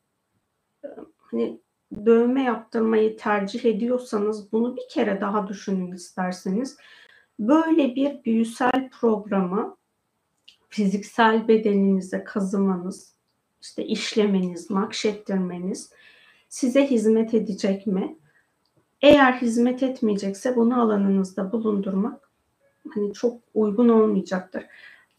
Speaker 1: Hani dövme yaptırmayı tercih ediyorsanız bunu bir kere daha düşünün isterseniz. Böyle bir büyüsel programı fiziksel bedeninize kazımanız, işte işlemeniz, nakşettirmeniz size hizmet edecek mi? Eğer hizmet etmeyecekse bunu alanınızda bulundurmak hani çok uygun olmayacaktır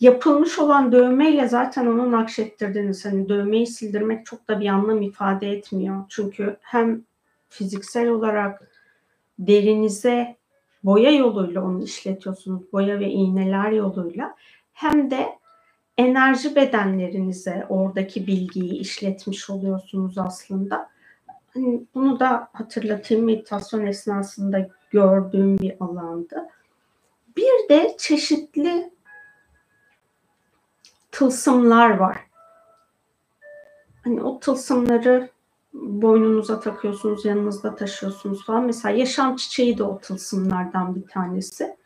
Speaker 1: yapılmış olan dövmeyle zaten onu nakşettirdiniz. Hani dövmeyi sildirmek çok da bir anlam ifade etmiyor. Çünkü hem fiziksel olarak derinize boya yoluyla onu işletiyorsunuz. Boya ve iğneler yoluyla. Hem de enerji bedenlerinize oradaki bilgiyi işletmiş oluyorsunuz aslında. Hani bunu da hatırlatayım meditasyon esnasında gördüğüm bir alandı. Bir de çeşitli tılsımlar var. Hani o tılsımları boynunuza takıyorsunuz, yanınızda taşıyorsunuz falan. Mesela yaşam çiçeği de o tılsımlardan bir tanesi.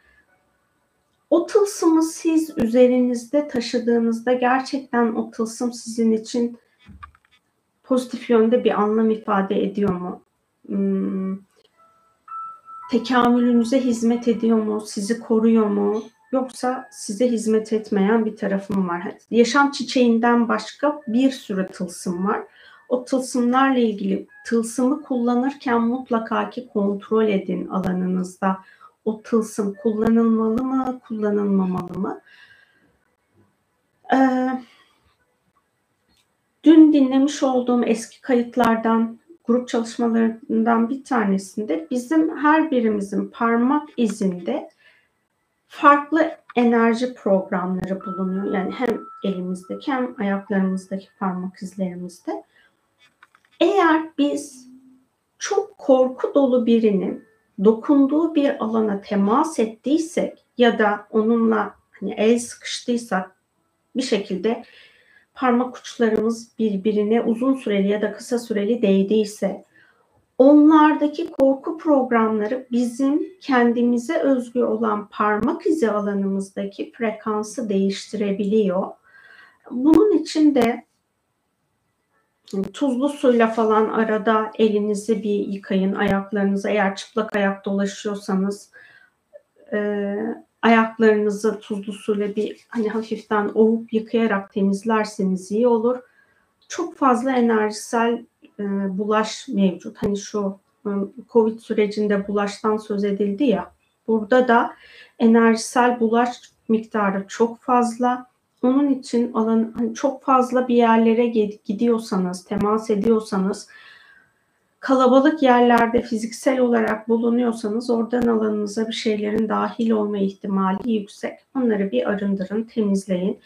Speaker 1: O tılsımı siz üzerinizde taşıdığınızda gerçekten o tılsım sizin için pozitif yönde bir anlam ifade ediyor mu? Hmm, tekamülünüze hizmet ediyor mu? Sizi koruyor mu? Yoksa size hizmet etmeyen bir tarafım var. Yaşam çiçeğinden başka bir sürü tılsım var. O tılsımlarla ilgili tılsımı kullanırken mutlaka ki kontrol edin alanınızda. O tılsım kullanılmalı mı, kullanılmamalı mı? Ee, dün dinlemiş olduğum eski kayıtlardan, grup çalışmalarından bir tanesinde bizim her birimizin parmak izinde farklı enerji programları bulunuyor. Yani hem elimizdeki hem ayaklarımızdaki parmak izlerimizde. Eğer biz çok korku dolu birinin dokunduğu bir alana temas ettiysek ya da onunla hani el sıkıştıysak bir şekilde parmak uçlarımız birbirine uzun süreli ya da kısa süreli değdiyse onlardaki korku programları bizim kendimize özgü olan parmak izi alanımızdaki frekansı değiştirebiliyor. Bunun için de tuzlu suyla falan arada elinizi bir yıkayın. Ayaklarınızı eğer çıplak ayak dolaşıyorsanız e, ayaklarınızı tuzlu suyla bir hani hafiften ovup yıkayarak temizlerseniz iyi olur. Çok fazla enerjisel e, bulaş mevcut. Hani şu e, Covid sürecinde bulaştan söz edildi ya. Burada da enerjisel bulaş miktarı çok fazla. Onun için alan hani çok fazla bir yerlere gidiyorsanız, temas ediyorsanız kalabalık yerlerde fiziksel olarak bulunuyorsanız oradan alanınıza bir şeylerin dahil olma ihtimali yüksek. Onları bir arındırın, temizleyin.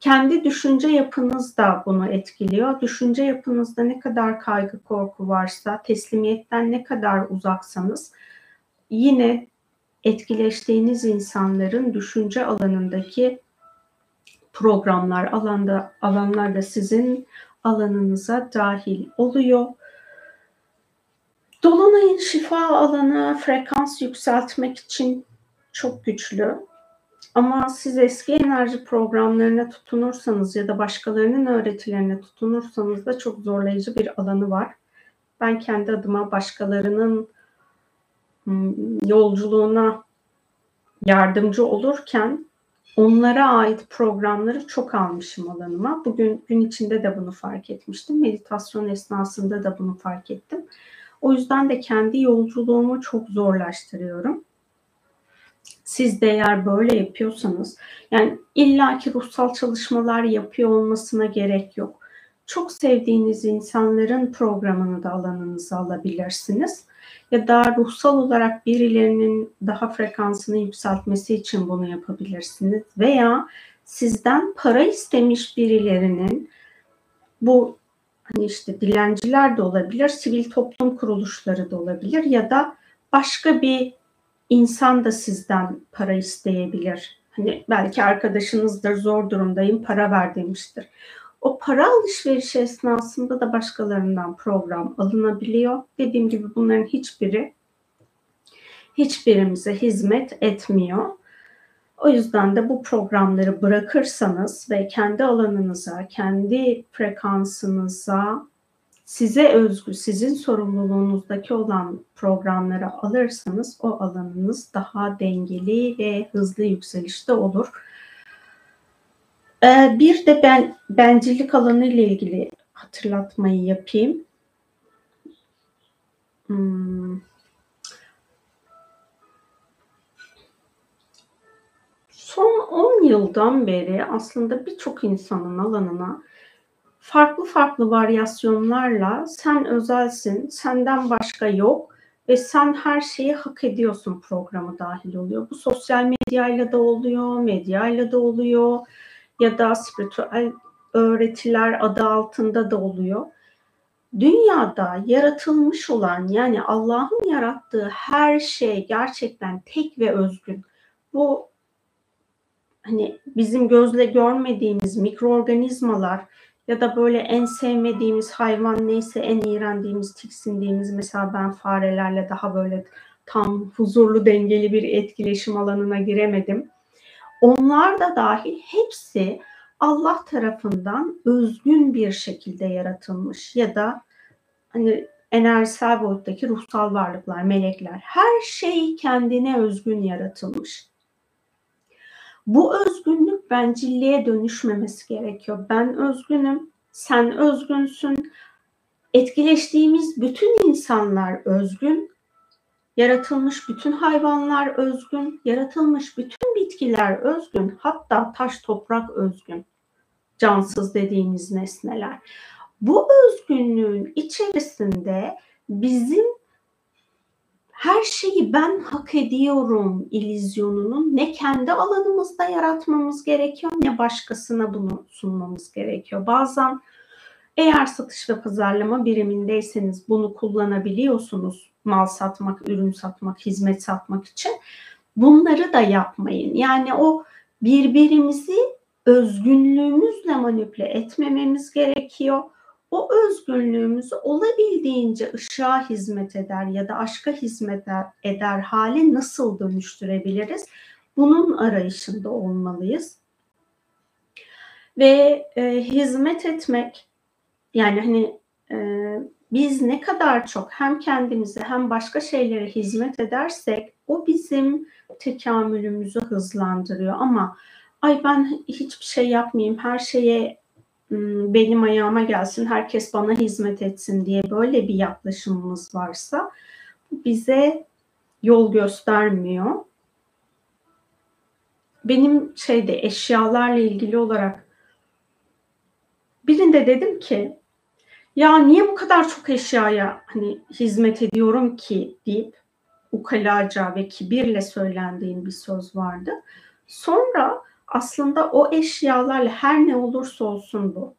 Speaker 1: Kendi düşünce yapınız da bunu etkiliyor. Düşünce yapınızda ne kadar kaygı, korku varsa, teslimiyetten ne kadar uzaksanız yine etkileştiğiniz insanların düşünce alanındaki programlar alanda alanlar da sizin alanınıza dahil oluyor. Dolunayın şifa alanı frekans yükseltmek için çok güçlü. Ama siz eski enerji programlarına tutunursanız ya da başkalarının öğretilerine tutunursanız da çok zorlayıcı bir alanı var. Ben kendi adıma başkalarının hmm, yolculuğuna yardımcı olurken onlara ait programları çok almışım alanıma. Bugün gün içinde de bunu fark etmiştim. Meditasyon esnasında da bunu fark ettim. O yüzden de kendi yolculuğumu çok zorlaştırıyorum. Siz de eğer böyle yapıyorsanız yani illaki ruhsal çalışmalar yapıyor olmasına gerek yok. Çok sevdiğiniz insanların programını da alanınıza alabilirsiniz. Ya da ruhsal olarak birilerinin daha frekansını yükseltmesi için bunu yapabilirsiniz. Veya sizden para istemiş birilerinin bu hani işte dilenciler de olabilir, sivil toplum kuruluşları da olabilir ya da başka bir insan da sizden para isteyebilir. Hani belki arkadaşınızdır, zor durumdayım, para ver demiştir. O para alışverişi esnasında da başkalarından program alınabiliyor. Dediğim gibi bunların hiçbiri hiçbirimize hizmet etmiyor. O yüzden de bu programları bırakırsanız ve kendi alanınıza, kendi frekansınıza, size özgü, sizin sorumluluğunuzdaki olan programları alırsanız o alanınız daha dengeli ve hızlı yükselişte olur. Ee, bir de ben bencillik alanı ile ilgili hatırlatmayı yapayım. Hmm. Son 10 yıldan beri aslında birçok insanın alanına farklı farklı varyasyonlarla sen özelsin, senden başka yok ve sen her şeyi hak ediyorsun programı dahil oluyor. Bu sosyal medyayla da oluyor, medyayla da oluyor ya da spiritüel öğretiler adı altında da oluyor. Dünyada yaratılmış olan yani Allah'ın yarattığı her şey gerçekten tek ve özgün. Bu hani bizim gözle görmediğimiz mikroorganizmalar ya da böyle en sevmediğimiz hayvan neyse en iğrendiğimiz, tiksindiğimiz mesela ben farelerle daha böyle tam huzurlu dengeli bir etkileşim alanına giremedim. Onlar da dahil hepsi Allah tarafından özgün bir şekilde yaratılmış ya da hani enerjisel boyuttaki ruhsal varlıklar, melekler her şey kendine özgün yaratılmış. Bu özgünlük bencilliğe dönüşmemesi gerekiyor. Ben özgünüm, sen özgünsün. Etkileştiğimiz bütün insanlar özgün. Yaratılmış bütün hayvanlar özgün, yaratılmış bütün bitkiler özgün, hatta taş toprak özgün. Cansız dediğimiz nesneler. Bu özgünlüğün içerisinde bizim her şeyi ben hak ediyorum ilizyonunun ne kendi alanımızda yaratmamız gerekiyor ne başkasına bunu sunmamız gerekiyor. Bazen eğer satış ve pazarlama birimindeyseniz bunu kullanabiliyorsunuz mal satmak, ürün satmak, hizmet satmak için. Bunları da yapmayın. Yani o birbirimizi özgünlüğümüzle manipüle etmememiz gerekiyor o özgürlüğümüzü olabildiğince ışığa hizmet eder ya da aşka hizmet eder hale nasıl dönüştürebiliriz? Bunun arayışında olmalıyız. Ve e, hizmet etmek yani hani e, biz ne kadar çok hem kendimize hem başka şeylere hizmet edersek o bizim tekamülümüzü hızlandırıyor ama ay ben hiçbir şey yapmayayım her şeye benim ayağıma gelsin, herkes bana hizmet etsin diye böyle bir yaklaşımımız varsa bize yol göstermiyor. Benim şeyde eşyalarla ilgili olarak birinde dedim ki ya niye bu kadar çok eşyaya hani hizmet ediyorum ki deyip ukalaca ve kibirle söylendiğim bir söz vardı. Sonra aslında o eşyalarla her ne olursa olsun bu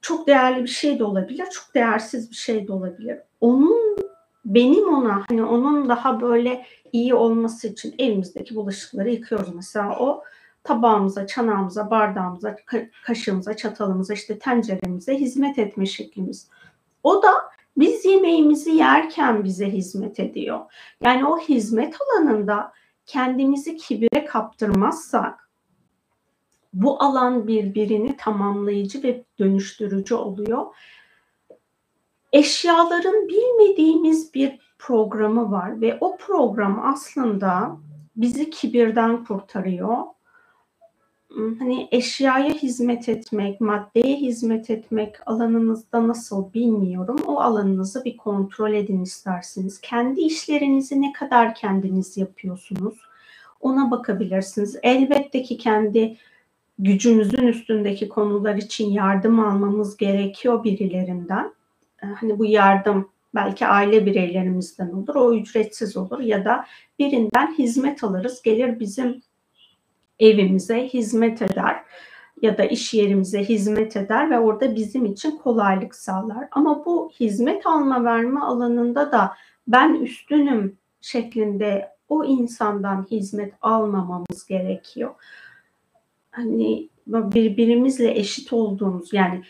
Speaker 1: çok değerli bir şey de olabilir, çok değersiz bir şey de olabilir. Onun benim ona hani onun daha böyle iyi olması için evimizdeki bulaşıkları yıkıyoruz mesela o tabağımıza, çanağımıza, bardağımıza, kaşığımıza, çatalımıza, işte tenceremize hizmet etme şeklimiz. O da biz yemeğimizi yerken bize hizmet ediyor. Yani o hizmet alanında kendimizi kibire kaptırmazsak bu alan birbirini tamamlayıcı ve dönüştürücü oluyor. Eşyaların bilmediğimiz bir programı var ve o program aslında bizi kibirden kurtarıyor hani eşyaya hizmet etmek, maddeye hizmet etmek alanınızda nasıl bilmiyorum. O alanınızı bir kontrol edin isterseniz. Kendi işlerinizi ne kadar kendiniz yapıyorsunuz? Ona bakabilirsiniz. Elbette ki kendi gücümüzün üstündeki konular için yardım almamız gerekiyor birilerinden. Ee, hani bu yardım belki aile bireylerimizden olur, o ücretsiz olur ya da birinden hizmet alırız, gelir bizim evimize hizmet eder ya da iş yerimize hizmet eder ve orada bizim için kolaylık sağlar. Ama bu hizmet alma verme alanında da ben üstünüm şeklinde o insandan hizmet almamamız gerekiyor. Hani birbirimizle eşit olduğumuz yani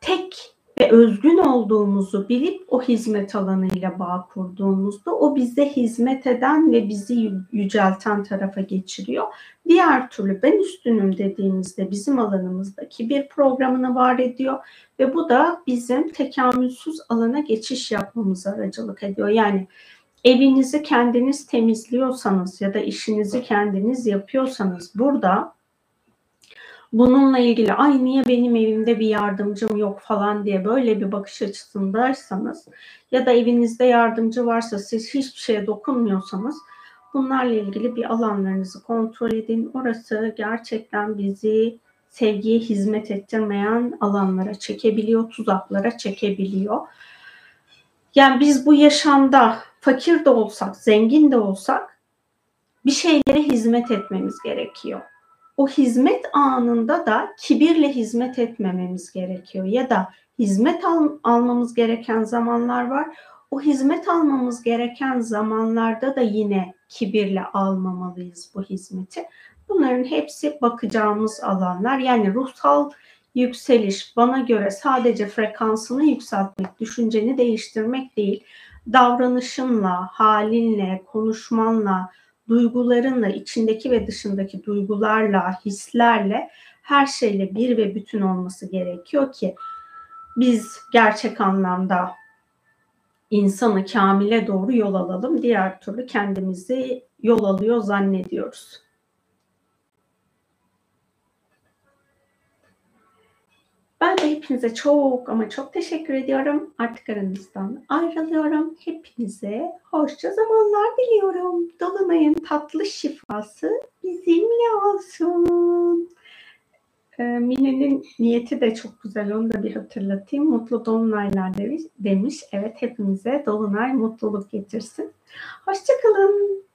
Speaker 1: tek ve özgün olduğumuzu bilip o hizmet alanıyla bağ kurduğumuzda o bize hizmet eden ve bizi yücelten tarafa geçiriyor. Diğer türlü ben üstünüm dediğimizde bizim alanımızdaki bir programını var ediyor ve bu da bizim tekamülsüz alana geçiş yapmamıza aracılık ediyor. Yani evinizi kendiniz temizliyorsanız ya da işinizi kendiniz yapıyorsanız burada bununla ilgili ay niye benim evimde bir yardımcım yok falan diye böyle bir bakış açısındaysanız ya da evinizde yardımcı varsa siz hiçbir şeye dokunmuyorsanız bunlarla ilgili bir alanlarınızı kontrol edin. Orası gerçekten bizi sevgiye hizmet ettirmeyen alanlara çekebiliyor, tuzaklara çekebiliyor. Yani biz bu yaşamda fakir de olsak, zengin de olsak bir şeylere hizmet etmemiz gerekiyor o hizmet anında da kibirle hizmet etmememiz gerekiyor ya da hizmet al, almamız gereken zamanlar var. O hizmet almamız gereken zamanlarda da yine kibirle almamalıyız bu hizmeti. Bunların hepsi bakacağımız alanlar. Yani ruhsal yükseliş bana göre sadece frekansını yükseltmek, düşünceni değiştirmek değil, davranışınla, halinle, konuşmanla, duygularınla, içindeki ve dışındaki duygularla, hislerle her şeyle bir ve bütün olması gerekiyor ki biz gerçek anlamda insanı kamile doğru yol alalım. Diğer türlü kendimizi yol alıyor zannediyoruz. Ben de hepinize çok ama çok teşekkür ediyorum. Artık aranızdan ayrılıyorum. Hepinize hoşça zamanlar diliyorum. Dolunay'ın tatlı şifası bizimle olsun. Ee, Mine'nin niyeti de çok güzel. Onu da bir hatırlatayım. Mutlu dolunaylar demiş. demiş. Evet hepimize dolunay mutluluk getirsin. Hoşçakalın.